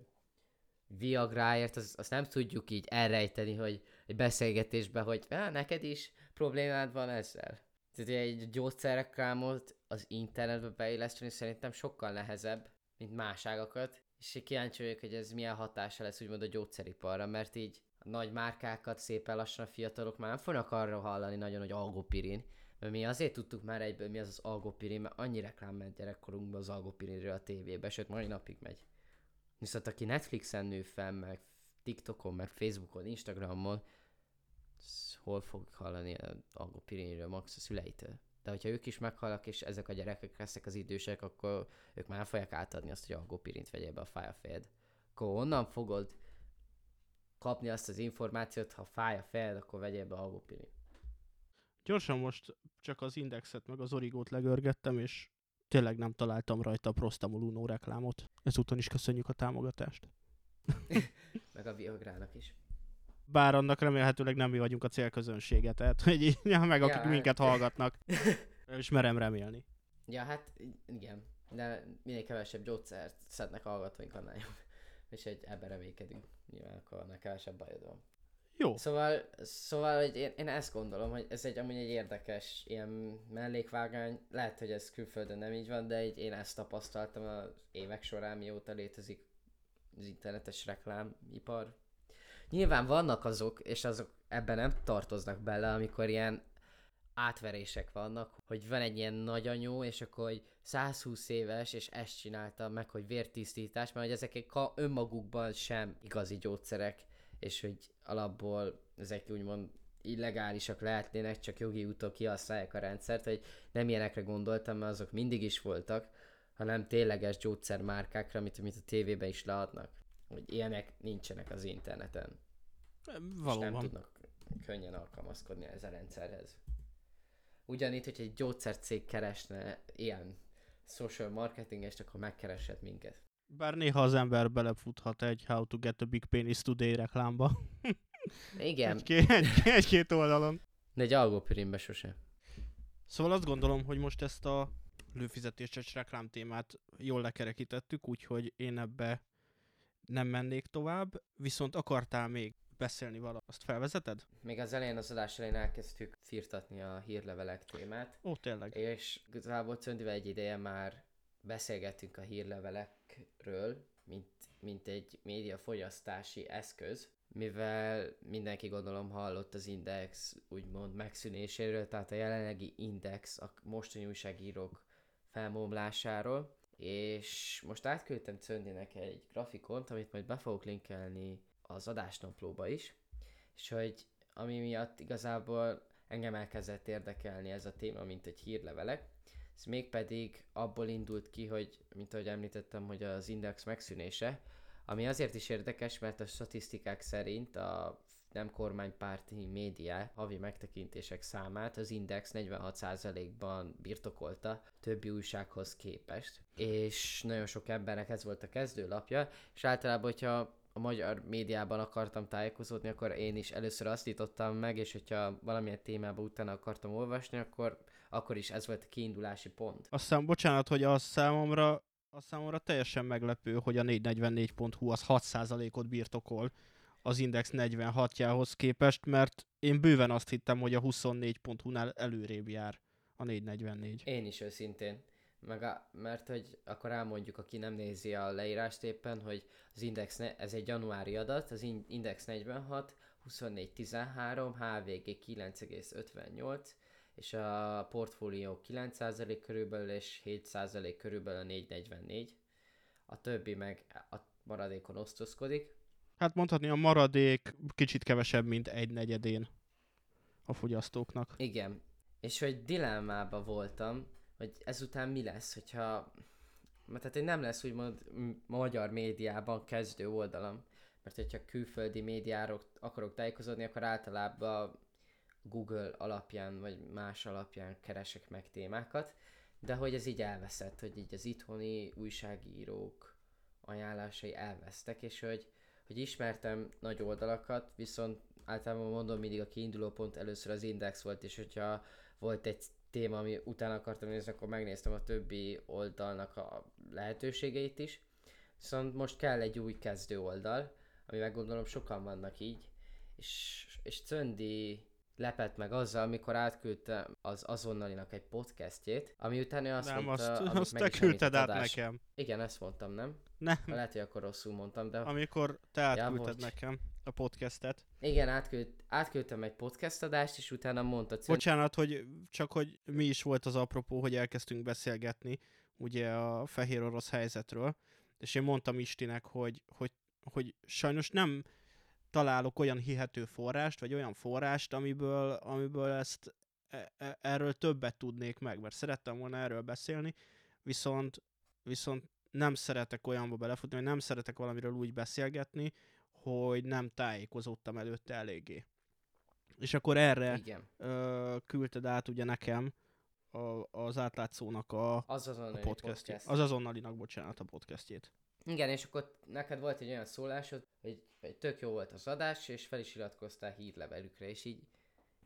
Viagráért, az, azt nem tudjuk így elrejteni, hogy egy beszélgetésben, hogy neked is problémád van ezzel. Tehát egy gyógyszerreklámot az internetbe beilleszteni szerintem sokkal nehezebb, mint más ágakat. És kíváncsi vagyok, hogy ez milyen hatása lesz úgymond a gyógyszeriparra, mert így a nagy márkákat szépen lassan a fiatalok már nem fognak arra hallani nagyon, hogy algopirin. Mert mi azért tudtuk már egyből, mi az az algopirin, mert annyi reklám ment gyerekkorunkban az algopirinről a tévébe, sőt mai napig megy. Viszont aki Netflixen nő fel, meg TikTokon, meg Facebookon, Instagramon, hol fog hallani az algopirinről, max a szüleitől. De hogyha ők is meghalnak, és ezek a gyerekek lesznek az idősek, akkor ők már nem fogják átadni azt, hogy algopirint vegyél be a fáj a fejed. Akkor onnan fogod kapni azt az információt, ha fáj a fejed, akkor vegyél be algopirint. Gyorsan most csak az indexet meg az origót legörgettem, és tényleg nem találtam rajta a Prostamol Uno reklámot. Ezúton is köszönjük a támogatást. Meg a Viagrának is. Bár annak remélhetőleg nem mi vagyunk a célközönsége, tehát hogy így, ja, meg akik Ja, hát. minket hallgatnak. És merem remélni. Ja, hát igen. De minél kevesebb gyógyszert szednek hallgatóink, annál jobb. És egy ebben reménykedünk. Nyilván akkor annál kevesebb bajod van. Jó, Szóval, szóval hogy én, én ezt gondolom, hogy ez egy amúgy egy érdekes ilyen mellékvágány. Lehet, hogy ez külföldön nem így van, de egy, én ezt tapasztaltam az évek során, mióta létezik az internetes reklámipar. Nyilván vannak azok, és azok ebben nem tartoznak bele, amikor ilyen átverések vannak, hogy van egy ilyen nagyanyó, és akkor hogy 120 éves, és ezt csinálta meg, hogy vértisztítás, mert hogy ezek önmagukban sem igazi gyógyszerek, és hogy alapból ezek úgymond illegálisak lehetnének, csak jogi úton kihasználják a rendszert, hogy nem ilyenekre gondoltam, mert azok mindig is voltak, hanem tényleges gyógyszermárkákra, amit, amit a tévében is leadnak. Hogy ilyenek nincsenek az interneten. És nem valóban. tudnak könnyen alkalmazkodni ez a rendszerhez. Ugyanígy, hogy egy gyógyszercég keresne ilyen social marketingest, akkor megkereshet minket. Bár néha az ember belefuthat egy How to get a big penis today reklámba. Igen, Egy-két, egy, egy-két oldalon. de egy algopirinbe sose. Szóval azt gondolom, hogy most ezt a lőfizetéses reklám témát jól lekerekítettük, úgyhogy én ebbe nem mennék tovább, viszont akartál még beszélni vala, azt felvezeted? Még az elején az adás elején elkezdtük firtatni a hírlevelek témát, Ó, tényleg. és igazából Cöndivel egy ideje már beszélgettünk a hírlevelekről, mint, mint egy médiafogyasztási eszköz, mivel mindenki gondolom hallott az Index úgymond megszűnéséről, tehát a jelenlegi Index a mostani újságírók felmomlásáról, és most átküldtem Cöndinek egy grafikont, amit majd be fogok linkelni az adásnaplóba is, és hogy ami miatt igazából engem elkezdett érdekelni ez a téma, mint egy hírlevelek, ez mégpedig abból indult ki, hogy, mint ahogy említettem, hogy az index megszűnése, ami azért is érdekes, mert a statisztikák szerint a nem kormánypárti média havi megtekintések számát az Index 46%-ban birtokolta többi újsághoz képest. És nagyon sok embernek ez volt a kezdőlapja, és általában, hogyha a magyar médiában akartam tájékozódni, akkor én is először azt nyitottam meg, és hogyha valamilyen témában utána akartam olvasni, akkor, akkor is ez volt a kiindulási pont. Aztán bocsánat, hogy az számomra, az számomra teljesen meglepő, hogy a 444.hu az 6%-ot birtokol az Index 46-jához képest, mert én bőven azt hittem, hogy a 24.hu-nál előrébb jár a 444. Én is őszintén. Meg a, mert hogy akkor elmondjuk, aki nem nézi a leírást éppen, hogy az Index, ne, ez egy januári adat, az Index 46, 24.13, HVG 9,58, és a portfólió 9% körülbelül, és 7% körülbelül a 444. A többi meg a maradékon osztozkodik. Hát mondhatni a maradék kicsit kevesebb, mint egy negyedén a fogyasztóknak. Igen. És hogy dilemmába voltam, hogy ezután mi lesz, hogyha... Mert hát nem lesz úgymond magyar médiában kezdő oldalam. Mert hogyha külföldi médiáról akarok tájékozódni, akkor általában Google alapján, vagy más alapján keresek meg témákat. De hogy ez így elveszett, hogy így az itthoni újságírók ajánlásai elvesztek, és hogy, hogy ismertem nagy oldalakat, viszont általában mondom mindig a kiinduló pont először az Index volt, és hogyha volt egy téma, ami utána akartam nézni, akkor megnéztem a többi oldalnak a lehetőségeit is. Viszont most kell egy új kezdő oldal, ami gondolom sokan vannak így, és, és Cöndi lepett meg azzal, amikor átküldte az azonnalinak egy podcastjét, ami utána azt nem, mondta, azt, azt te küldted át adás. nekem. Igen, ezt mondtam, nem? Nem, Lehet, hogy akkor rosszul mondtam, de... amikor te átküldted bocs. nekem a podcastet. Igen, átküld, átküldtem egy podcast adást, és utána mondta Cöndi, Bocsánat, hogy csak hogy mi is volt az apropó, hogy elkezdtünk beszélgetni ugye a fehér orosz helyzetről, és én mondtam Istinek, hogy, hogy, hogy sajnos nem találok olyan hihető forrást, vagy olyan forrást, amiből, amiből ezt e- e- erről többet tudnék meg, mert szerettem volna erről beszélni, viszont, viszont nem szeretek olyanba belefutni, vagy nem szeretek valamiről úgy beszélgetni, hogy nem tájékozódtam előtte eléggé. És akkor erre igen, ö, küldted át ugye nekem a, az átlátszónak a, a az azonnali podcastjét. podcast. Az azonnalinak, bocsánat, a podcastjét. Igen, és akkor neked volt egy olyan szólásod, hogy, hogy tök jó volt az adás, és fel is iratkoztál hírlevelükre, és így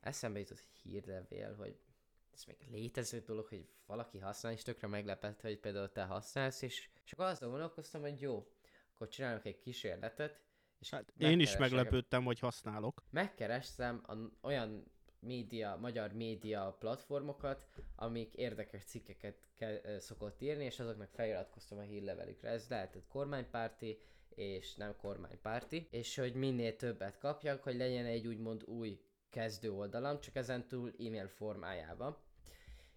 eszembe jutott hírlevél, hogy ez még létező dolog, hogy valaki használ, és tökre meglepett, hogy például te használsz, és, és akkor azon gondolkoztam, hogy jó, akkor csinálok egy kísérletet, és Hát én is meglepődtem, hogy használok. megkerestem a, olyan média, magyar média platformokat, amik érdekes cikkeket ke, szokott írni, és azoknak feliratkoztam a hírlevelükre. Ez lehetett kormánypárti, és nem kormánypárti, és hogy minél többet kapjak, hogy legyen egy úgymond új kezdő oldalam, csak ezen túl e-mail formájában.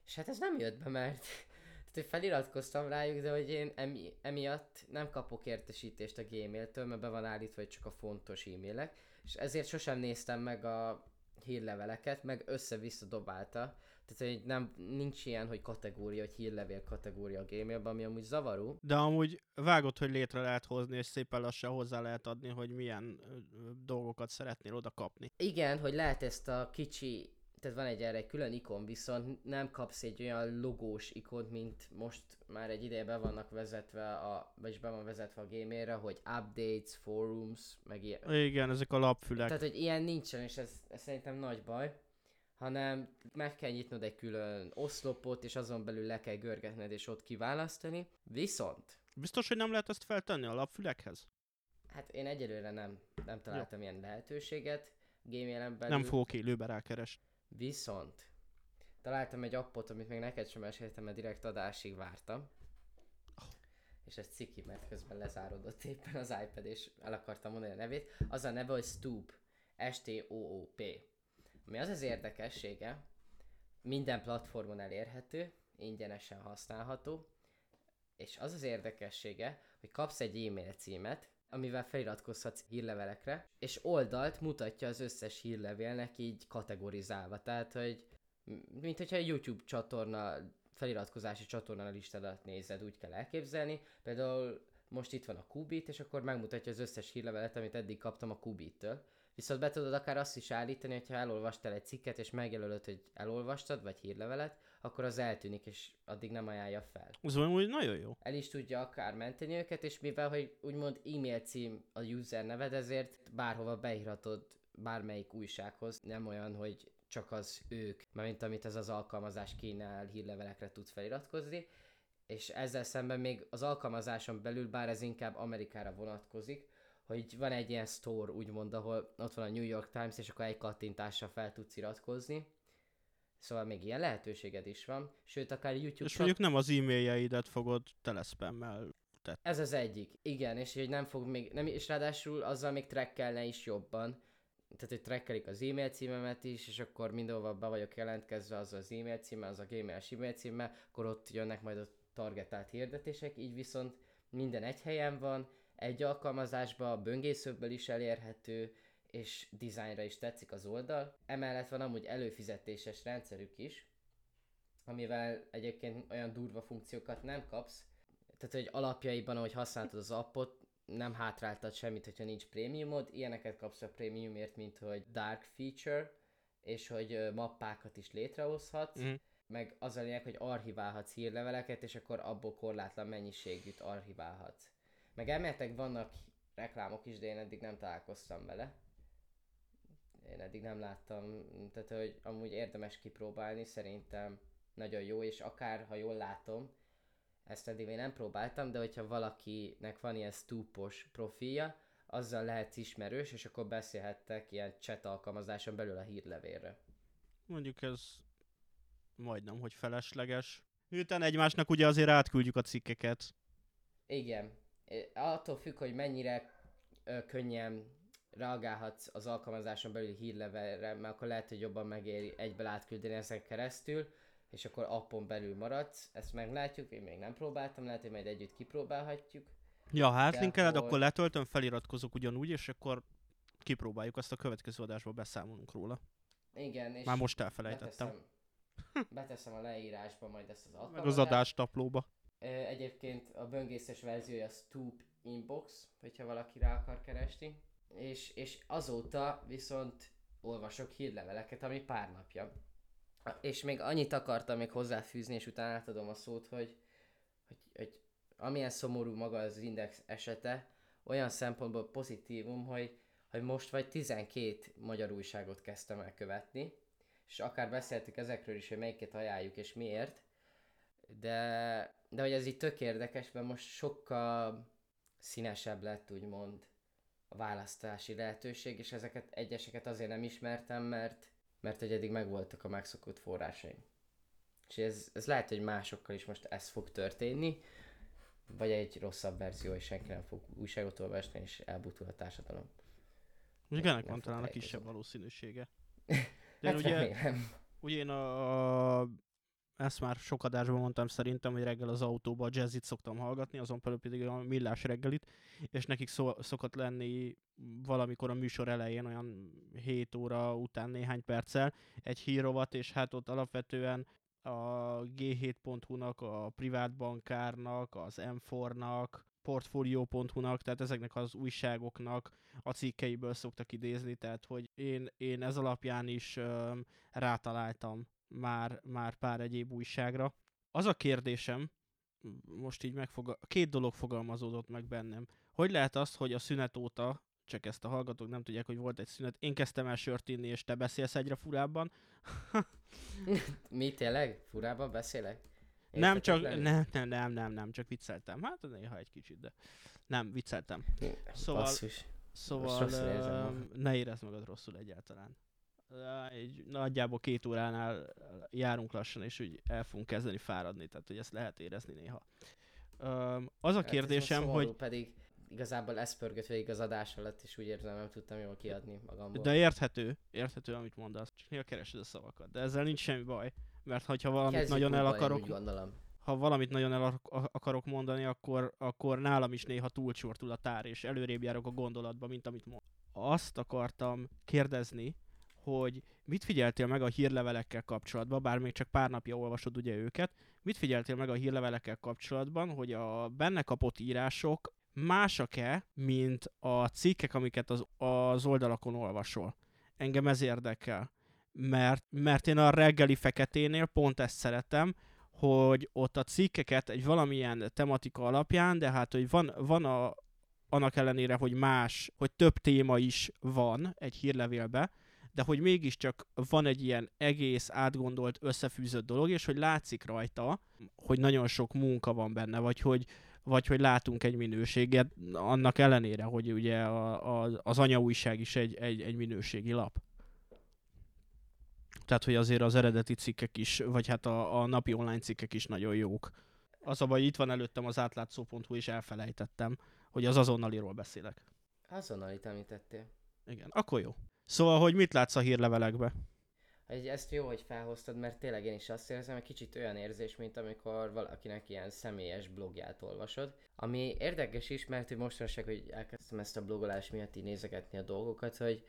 És hát ez nem jött be, mert tehát, hogy feliratkoztam rájuk, de hogy én emi, emiatt nem kapok értesítést a Gmail-től, mert be van állítva, hogy csak a fontos e-mailek, és ezért sosem néztem meg a hírleveleket, meg össze-vissza dobálta. Tehát, hogy nem, nincs ilyen, hogy kategória, hogy hírlevél kategória a Gmailben, ami amúgy zavaró. De amúgy vágod, hogy létre lehet hozni, és szépen lassan hozzá lehet adni, hogy milyen dolgokat szeretnél oda kapni. Igen, hogy lehet ezt a kicsi, tehát van egy erre egy külön ikon, viszont nem kapsz egy olyan logós ikont, mint most már egy ideje be vannak vezetve, a, vagyis be van vezetve a Gmailre, hogy updates, forums, meg ilyen. Igen, ezek a lapfülek. Tehát, hogy ilyen nincsen, és ez, ez szerintem nagy baj, hanem meg kell nyitnod egy külön oszlopot, és azon belül le kell görgetned, és ott kiválasztani. Viszont, Biztos, hogy nem lehet ezt feltenni a lapfülekhez? hát én egyelőre nem, nem találtam ilyen lehetőséget Gmailen belül. Nem fogok élőbe rákeresni. Viszont találtam egy appot, amit még neked sem meséltem, mert direkt adásig vártam. És ez ciki, mert közben lezárodott éppen az iPad, és el akartam mondani a nevét. Az a neve, hogy Stoop. S-T-O-O-P. Ami az az érdekessége, minden platformon elérhető, ingyenesen használható, és az az érdekessége, hogy kapsz egy e-mail címet, amivel feliratkozhatsz hírlevelekre, és oldalt mutatja az összes hírlevélnek így kategorizálva. Tehát, hogy mint hogyha egy YouTube csatorna, feliratkozási csatorna listádat nézed, úgy kell elképzelni. Például most itt van a Kubit, és akkor megmutatja az összes hírlevelet, amit eddig kaptam a Kubittől. Viszont be tudod akár azt is állítani, hogyha elolvastál egy cikket, és megjelölöd, hogy elolvastad, vagy hírlevelet, akkor az eltűnik, és addig nem ajánlja fel. Az úgy nagyon jó. El is tudja akár menteni őket, és mivel, hogy úgymond e-mail cím a user neved, ezért bárhova beírhatod bármelyik újsághoz, nem olyan, hogy csak az ők, mint amit ez az alkalmazás kínál hírlevelekre tud feliratkozni, és ezzel szemben még az alkalmazáson belül, bár ez inkább Amerikára vonatkozik, hogy van egy ilyen store, úgymond, ahol ott van a New York Times, és akkor egy kattintással fel tudsz iratkozni. Szóval még ilyen lehetőséged is van. Sőt, akár YouTube... És mondjuk nem az e-mailjeidet fogod teleszpammel tett. Ez az egyik. Igen, és hogy nem fog még... Nem, és ráadásul azzal még trackelne is jobban. Tehát, hogy trackelik az e-mail címemet is, és akkor mindenhova be vagyok jelentkezve az az e-mail címmel, az a gmail-es e-mail címmel, akkor ott jönnek majd a targetált hirdetések, így viszont minden egy helyen van, egy alkalmazásban, a böngészőből is elérhető, és dizájnra is tetszik az oldal. Emellett van amúgy előfizetéses rendszerük is, amivel egyébként olyan durva funkciókat nem kapsz. Tehát, hogy alapjaiban, ahogy használtad az appot, nem hátráltad semmit, hogyha nincs prémiumod. Ilyeneket kapsz a prémiumért, mint hogy dark feature, és hogy mappákat is létrehozhatsz. Mm meg az a lényeg, hogy archiválhatsz hírleveleket, és akkor abból korlátlan mennyiségűt archiválhatsz. Meg elméletek vannak reklámok is, de én eddig nem találkoztam vele. Én eddig nem láttam, tehát hogy amúgy érdemes kipróbálni, szerintem nagyon jó, és akár, ha jól látom, ezt eddig még nem próbáltam, de hogyha valakinek van ilyen stúpos profilja, azzal lehet ismerős, és akkor beszélhettek ilyen chat alkalmazáson belül a hírlevélre. Mondjuk ez majdnem, hogy felesleges. Miután egymásnak ugye azért átküldjük a cikkeket. Igen. Attól függ, hogy mennyire ö, könnyen reagálhatsz az alkalmazáson belül hírlevelre, mert akkor lehet, hogy jobban megéri egyből átküldeni ezen keresztül, és akkor appon belül maradsz. Ezt meglátjuk, én még nem próbáltam, lehet, hogy majd együtt kipróbálhatjuk. Ja, hát linkeled, hogy... akkor letöltöm, feliratkozok ugyanúgy, és akkor kipróbáljuk, azt a következő adásban beszámolunk róla. Igen, és Már most elfelejtettem. Beteszem, Beteszem a leírásba majd ezt az alkalmazást. Meg az adástaplóba. Egyébként a böngészes verziója a Stoop Inbox, hogyha valaki rá akar keresni. És, és azóta viszont olvasok hírleveleket, ami pár napja. És még annyit akartam még hozzáfűzni, és utána átadom a szót, hogy, hogy, hogy amilyen szomorú maga az Index esete, olyan szempontból pozitívum, hogy, hogy most vagy 12 magyar újságot kezdtem el követni, és akár beszéltük ezekről is, hogy melyiket ajánljuk és miért, de, de hogy ez így tök érdekes, mert most sokkal színesebb lett, úgymond, választási lehetőség, és ezeket egyeseket azért nem ismertem, mert, mert hogy eddig megvoltak a megszokott forrásaim. És ez, ez lehet, hogy másokkal is most ez fog történni, vagy egy rosszabb verzió, és senki nem fog újságot olvasni, és elbutul a társadalom. Most ennek van talán a kisebb valószínűsége. De hát ugye, ugye én a, ezt már sok adásban mondtam szerintem, hogy reggel az autóban a jazzit szoktam hallgatni, azon belül pedig a millás reggelit, és nekik szó, szokott lenni valamikor a műsor elején, olyan 7 óra után néhány perccel egy hírovat, és hát ott alapvetően a G7.hu-nak, a privát bankárnak, az M4-nak, portfolio.hu-nak, tehát ezeknek az újságoknak a cikkeiből szoktak idézni, tehát hogy én, én ez alapján is um, rátaláltam már, már pár egyéb újságra. Az a kérdésem, most így megfogal... két dolog fogalmazódott meg bennem. Hogy lehet az, hogy a szünet óta, csak ezt a hallgatók nem tudják, hogy volt egy szünet, én kezdtem el sört inni, és te beszélsz egyre furábban. Mi tényleg? Furábban beszélek? Nem, csak, nem, nem, nem, nem, nem, csak vicceltem. Hát néha egy kicsit, de nem, vicceltem. Szóval, Basszus. szóval ne érezd magad rosszul egyáltalán. Egy, nagyjából két óránál járunk lassan, és úgy el fogunk kezdeni fáradni, tehát hogy ezt lehet érezni néha. Az a hát kérdésem, hogy... pedig igazából ez pörgött végig az adás alatt, és úgy érzem, nem tudtam jól kiadni magamból. De érthető, érthető, amit mondasz, csak néha keresed a szavakat. De ezzel nincs semmi baj mert hogyha valamit Kezdjük nagyon el akarok, ha valamit nagyon el akarok mondani, akkor, akkor nálam is néha túlcsortul a tár, és előrébb járok a gondolatba, mint amit mond. Azt akartam kérdezni, hogy mit figyeltél meg a hírlevelekkel kapcsolatban, bár még csak pár napja olvasod ugye őket, mit figyeltél meg a hírlevelekkel kapcsolatban, hogy a benne kapott írások másak-e, mint a cikkek, amiket az, az oldalakon olvasol. Engem ez érdekel. Mert, mert én a reggeli feketénél pont ezt szeretem, hogy ott a cikkeket egy valamilyen tematika alapján, de hát, hogy van, van a, annak ellenére, hogy más, hogy több téma is van egy hírlevélbe, de hogy mégiscsak van egy ilyen egész átgondolt, összefűzött dolog, és hogy látszik rajta, hogy nagyon sok munka van benne, vagy hogy, vagy hogy látunk egy minőséget, annak ellenére, hogy ugye a, a, az anyaújság is egy, egy, egy minőségi lap. Tehát, hogy azért az eredeti cikkek is, vagy hát a, a napi online cikkek is nagyon jók. Az a baj, itt van előttem az átlátszó.hu, és elfelejtettem, hogy az azonnaliról beszélek. Azonnalit említettél. Igen, akkor jó. Szóval, hogy mit látsz a hírlevelekbe? Hogy ezt jó, hogy felhoztad, mert tényleg én is azt érzem, egy kicsit olyan érzés, mint amikor valakinek ilyen személyes blogját olvasod. Ami érdekes is, mert hogy mostanság, hogy elkezdtem ezt a blogolás miatt így nézegetni a dolgokat, hogy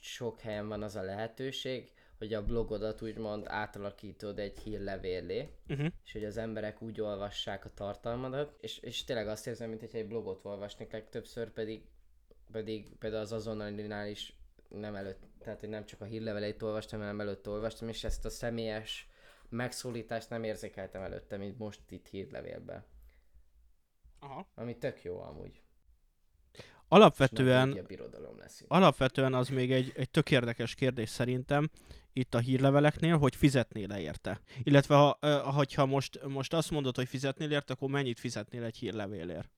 sok helyen van az a lehetőség, hogy a blogodat úgymond átalakítod egy hírlevélé, uh-huh. és hogy az emberek úgy olvassák a tartalmadat, és, és tényleg azt érzem, mint egy blogot olvasnék, legtöbbször pedig, pedig például az azonnalinál is nem előtt, tehát hogy nem csak a hírleveleit olvastam, hanem előtt olvastam, és ezt a személyes megszólítást nem érzékeltem előtte, mint most itt hírlevélben. Aha. Ami tök jó amúgy. Alapvetően, alapvetően az még egy, egy tök érdekes kérdés szerintem itt a hírleveleknél, hogy fizetnél-e érte. Illetve ha, hogyha most, most azt mondod, hogy fizetnél érte, akkor mennyit fizetnél egy hírlevélért?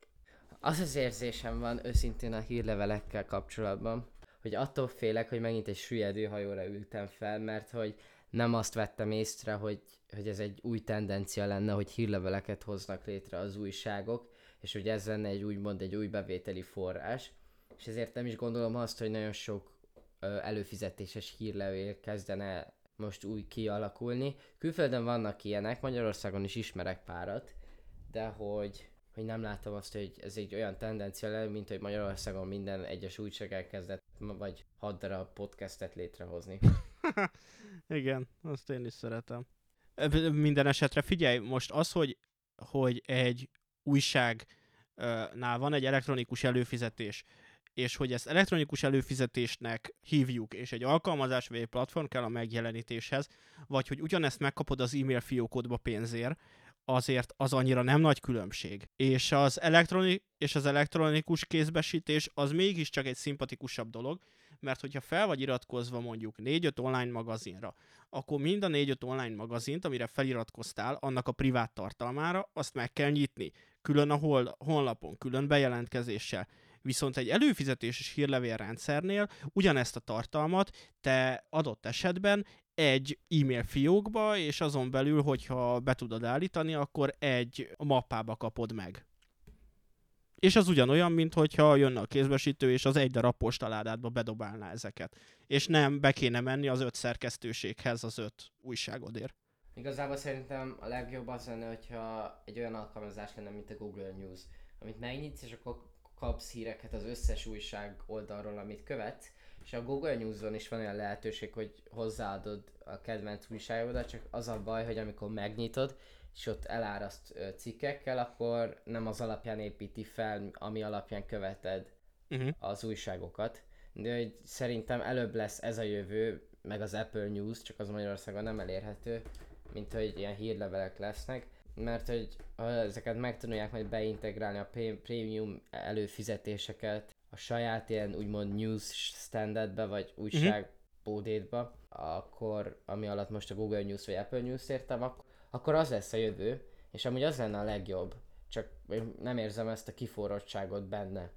Az az érzésem van őszintén a hírlevelekkel kapcsolatban, hogy attól félek, hogy megint egy süllyedő hajóra ültem fel, mert hogy nem azt vettem észre, hogy, hogy ez egy új tendencia lenne, hogy hírleveleket hoznak létre az újságok, és hogy ez lenne egy úgymond egy új bevételi forrás, és ezért nem is gondolom azt, hogy nagyon sok ö, előfizetéses hírlevél kezdene most új kialakulni. Külföldön vannak ilyenek, Magyarországon is ismerek párat, de hogy hogy nem látom azt, hogy ez egy olyan tendencia lenne, mint hogy Magyarországon minden egyes újság elkezdett, vagy hat darab podcastet létrehozni. Igen, azt én is szeretem. Minden esetre figyelj, most az, hogy, hogy egy újságnál van egy elektronikus előfizetés, és hogy ezt elektronikus előfizetésnek hívjuk, és egy alkalmazás vagy egy platform kell a megjelenítéshez, vagy hogy ugyanezt megkapod az e-mail fiókodba pénzért, azért az annyira nem nagy különbség. És az, elektroni- és az elektronikus kézbesítés az mégiscsak egy szimpatikusabb dolog, mert hogyha fel vagy iratkozva mondjuk 4-5 online magazinra, akkor mind a 4-5 online magazint, amire feliratkoztál, annak a privát tartalmára, azt meg kell nyitni. Külön a hol- honlapon, külön bejelentkezéssel. Viszont egy előfizetéses hírlevélrendszernél ugyanezt a tartalmat te adott esetben egy e-mail fiókba, és azon belül, hogyha be tudod állítani, akkor egy mappába kapod meg. És az ugyanolyan, mint hogyha jönne a kézbesítő, és az egy darab postaládádba bedobálná ezeket. És nem be kéne menni az öt szerkesztőséghez az öt újságodért. Igazából szerintem a legjobb az lenne, hogyha egy olyan alkalmazás lenne, mint a Google News, amit megnyitsz, és akkor kapsz híreket az összes újság oldalról, amit követsz, és a Google News-on is van olyan lehetőség, hogy hozzáadod a kedvenc újságodat, csak az a baj, hogy amikor megnyitod, és ott eláraszt cikkekkel, akkor nem az alapján építi fel, ami alapján követed uh-huh. az újságokat. De hogy szerintem előbb lesz ez a jövő, meg az Apple News, csak az Magyarországon nem elérhető, mint hogy ilyen hírlevelek lesznek, mert hogy ezeket meg tudják majd beintegrálni a prémium előfizetéseket a saját ilyen úgymond news standardbe, vagy újság uh-huh. bódétba, akkor ami alatt most a Google News vagy Apple News értem, ak- akkor az lesz a jövő, és amúgy az lenne a legjobb, csak én nem érzem ezt a kiforrottságot benne.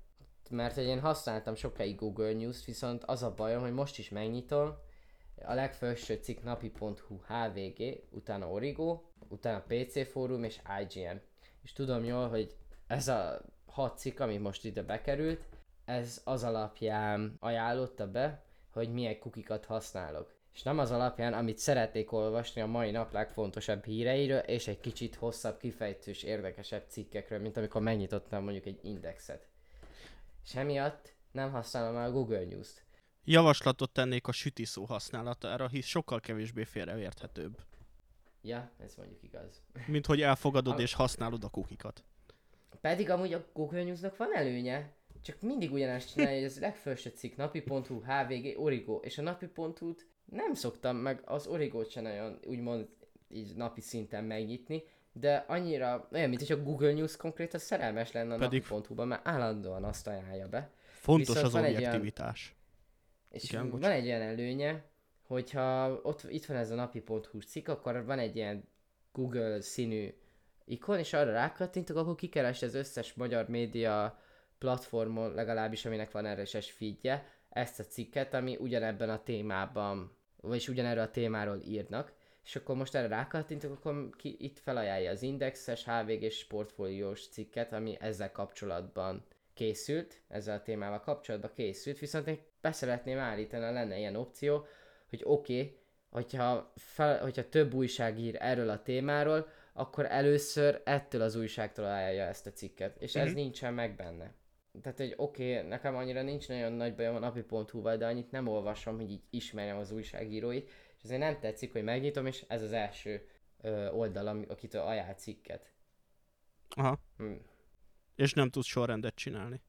Mert hogy én használtam sokáig Google News, viszont az a bajom, hogy most is megnyitom, a legfelső cikk napi.hu HVG, utána Origo, utána PC Fórum és IGN. És tudom jól, hogy ez a hat cikk, ami most ide bekerült, ez az alapján ajánlotta be, hogy milyen kukikat használok. És nem az alapján, amit szeretnék olvasni a mai nap legfontosabb híreiről, és egy kicsit hosszabb, kifejtős, érdekesebb cikkekről, mint amikor megnyitottam mondjuk egy indexet. És emiatt nem használom már a Google News-t. Javaslatot tennék a sütiszó használatára, hisz sokkal kevésbé félreérthetőbb. Ja, ez mondjuk igaz. Mint hogy elfogadod a... és használod a kukikat. Pedig amúgy a Google Newsnak van előnye, csak mindig ugyanezt csinálja, hogy ez legfelső cikk, napi.hu, HVG, Origo, és a napi.hu-t nem szoktam meg az Origo sem nagyon úgymond így napi szinten megnyitni, de annyira olyan, mint hogy a Google News konkrétan szerelmes lenne a Pedig- napi.hu-ban, mert állandóan azt ajánlja be. Fontos Viszont az van egy objektivitás. És Igen, bocs. van egy olyan előnye, hogyha ott itt van ez a napi.hu cikk, akkor van egy ilyen Google színű ikon, és arra rákattintok, akkor kikerest az összes magyar média platformon, legalábbis aminek van RSS feedje, ezt a cikket, ami ugyanebben a témában, vagyis ugyanerről a témáról írnak, és akkor most erre rákattintok, akkor ki, itt felajánlja az Indexes, HVG-s portfóliós cikket, ami ezzel kapcsolatban készült, ezzel a témával kapcsolatban készült, viszont én beszeretném állítani, lenne ilyen opció, hogy oké, okay, hogyha, fel, hogyha több újság ír erről a témáról, akkor először ettől az újságtól ajánlja ezt a cikket, és ez Mhm. nincsen meg benne. Tehát, hogy oké, okay, nekem annyira nincs nagyon nagy bajom a napi.hu-val, de annyit nem olvasom, hogy így ismerjem az újságíróit, és ezért nem tetszik, hogy megnyitom, és ez az első ö, oldal, akitől ajánl cikket. Aha. Hm. És nem tudsz sorrendet csinálni.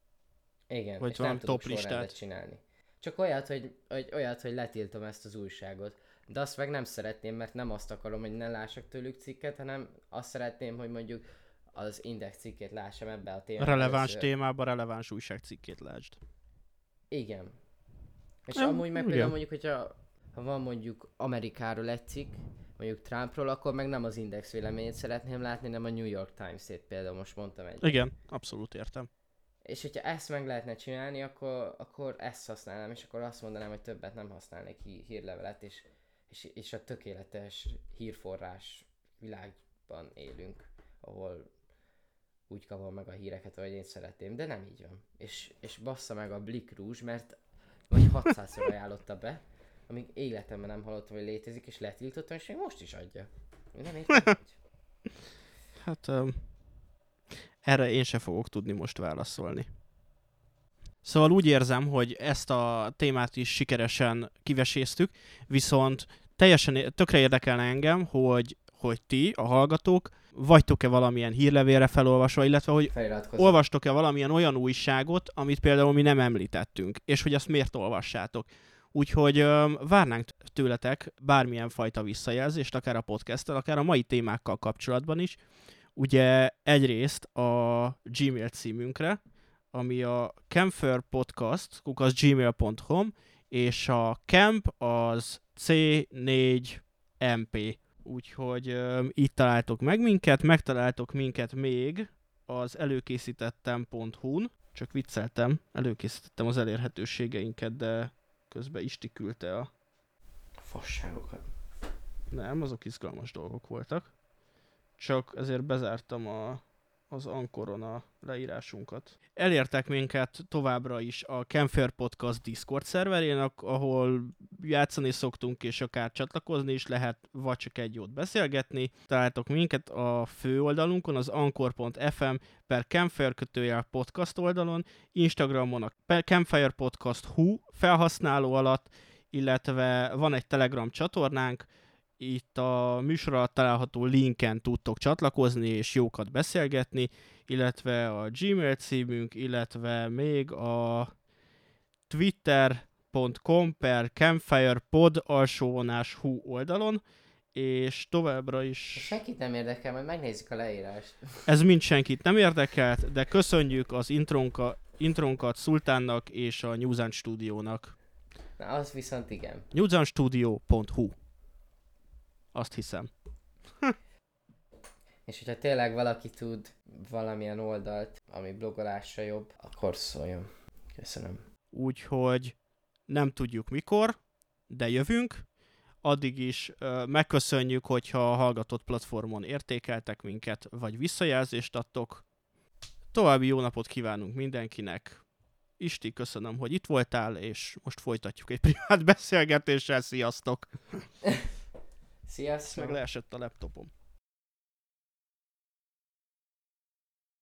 Igen, Vagy és nem tudok top listát. sorrendet csinálni. Csak olyat hogy, hogy, olyat, hogy letiltom ezt az újságot. De azt meg nem szeretném, mert nem azt akarom, hogy ne lássak tőlük cikket, hanem azt szeretném, hogy mondjuk az index cikkét lássam ebbe a témába. Releváns először. témában releváns újságcikkét lásd. Igen. És Nem, amúgy meg igen. például mondjuk, hogyha ha van mondjuk Amerikáról egy cikk, mondjuk Trumpról, akkor meg nem az Index véleményét szeretném látni, nem a New York Times-ét például most mondtam egy. Igen, abszolút értem. És hogyha ezt meg lehetne csinálni, akkor, akkor ezt használnám, és akkor azt mondanám, hogy többet nem használnék hí- hírlevelet, és, és, és a tökéletes hírforrás világban élünk, ahol úgy kapom meg a híreket, ahogy én szeretném, de nem így van. És, és bassza meg a Blick Rouge, mert vagy 600-szor ajánlotta be, amíg életemben nem hallottam, hogy létezik, és letiltottam, és még most is adja. Nem értem, hogy... Hát um, erre én se fogok tudni most válaszolni. Szóval úgy érzem, hogy ezt a témát is sikeresen kiveséztük, viszont teljesen tökre érdekelne engem, hogy, hogy ti, a hallgatók, vagytok-e valamilyen hírlevélre felolvasva, illetve hogy olvastok-e valamilyen olyan újságot, amit például mi nem említettünk, és hogy azt miért olvassátok. Úgyhogy öm, várnánk tőletek bármilyen fajta visszajelzést, akár a podcasttel, akár a mai témákkal kapcsolatban is. Ugye egyrészt a Gmail címünkre, ami a camferpodcast, gmail.com, és a camp az C4MP. Úgyhogy itt találtok meg minket, megtaláltok minket még az előkészítettem.hu-n, csak vicceltem, előkészítettem az elérhetőségeinket, de közben Isti küldte a... Fasságokat. Nem, azok izgalmas dolgok voltak. Csak ezért bezártam a, az Ankoron a leírásunkat. Elértek minket továbbra is a Campfire Podcast Discord szerverén, ahol játszani szoktunk, és akár csatlakozni is lehet, vagy csak egy jót beszélgetni. Találtok minket a fő oldalunkon, az anchor.fm per Campfire kötőjel podcast oldalon, Instagramon a Campfire Podcast Hu felhasználó alatt, illetve van egy Telegram csatornánk, itt a műsor alatt található linken tudtok csatlakozni és jókat beszélgetni, illetve a Gmail címünk, illetve még a twitter.com per campfirepod alsóvonás hu oldalon, és továbbra is Senkit nem érdekel, majd megnézzük a leírást. ez mind senkit nem érdekelt, de köszönjük az intronka, intronkat Szultánnak és a Newsan Studiónak. Na, az viszont igen. newsanstudio.hu Azt hiszem. És hogyha tényleg valaki tud valamilyen oldalt, ami blogolásra jobb, akkor szóljon. Köszönöm. úgyhogy nem tudjuk mikor, de jövünk. Addig is ö, megköszönjük, hogyha a hallgatott platformon értékeltek minket, vagy visszajelzést adtok. További jó napot kívánunk mindenkinek. Isti, köszönöm, hogy itt voltál, és most folytatjuk egy privát beszélgetéssel. Sziasztok! Ezt Sziasztok! meg leesett a laptopom.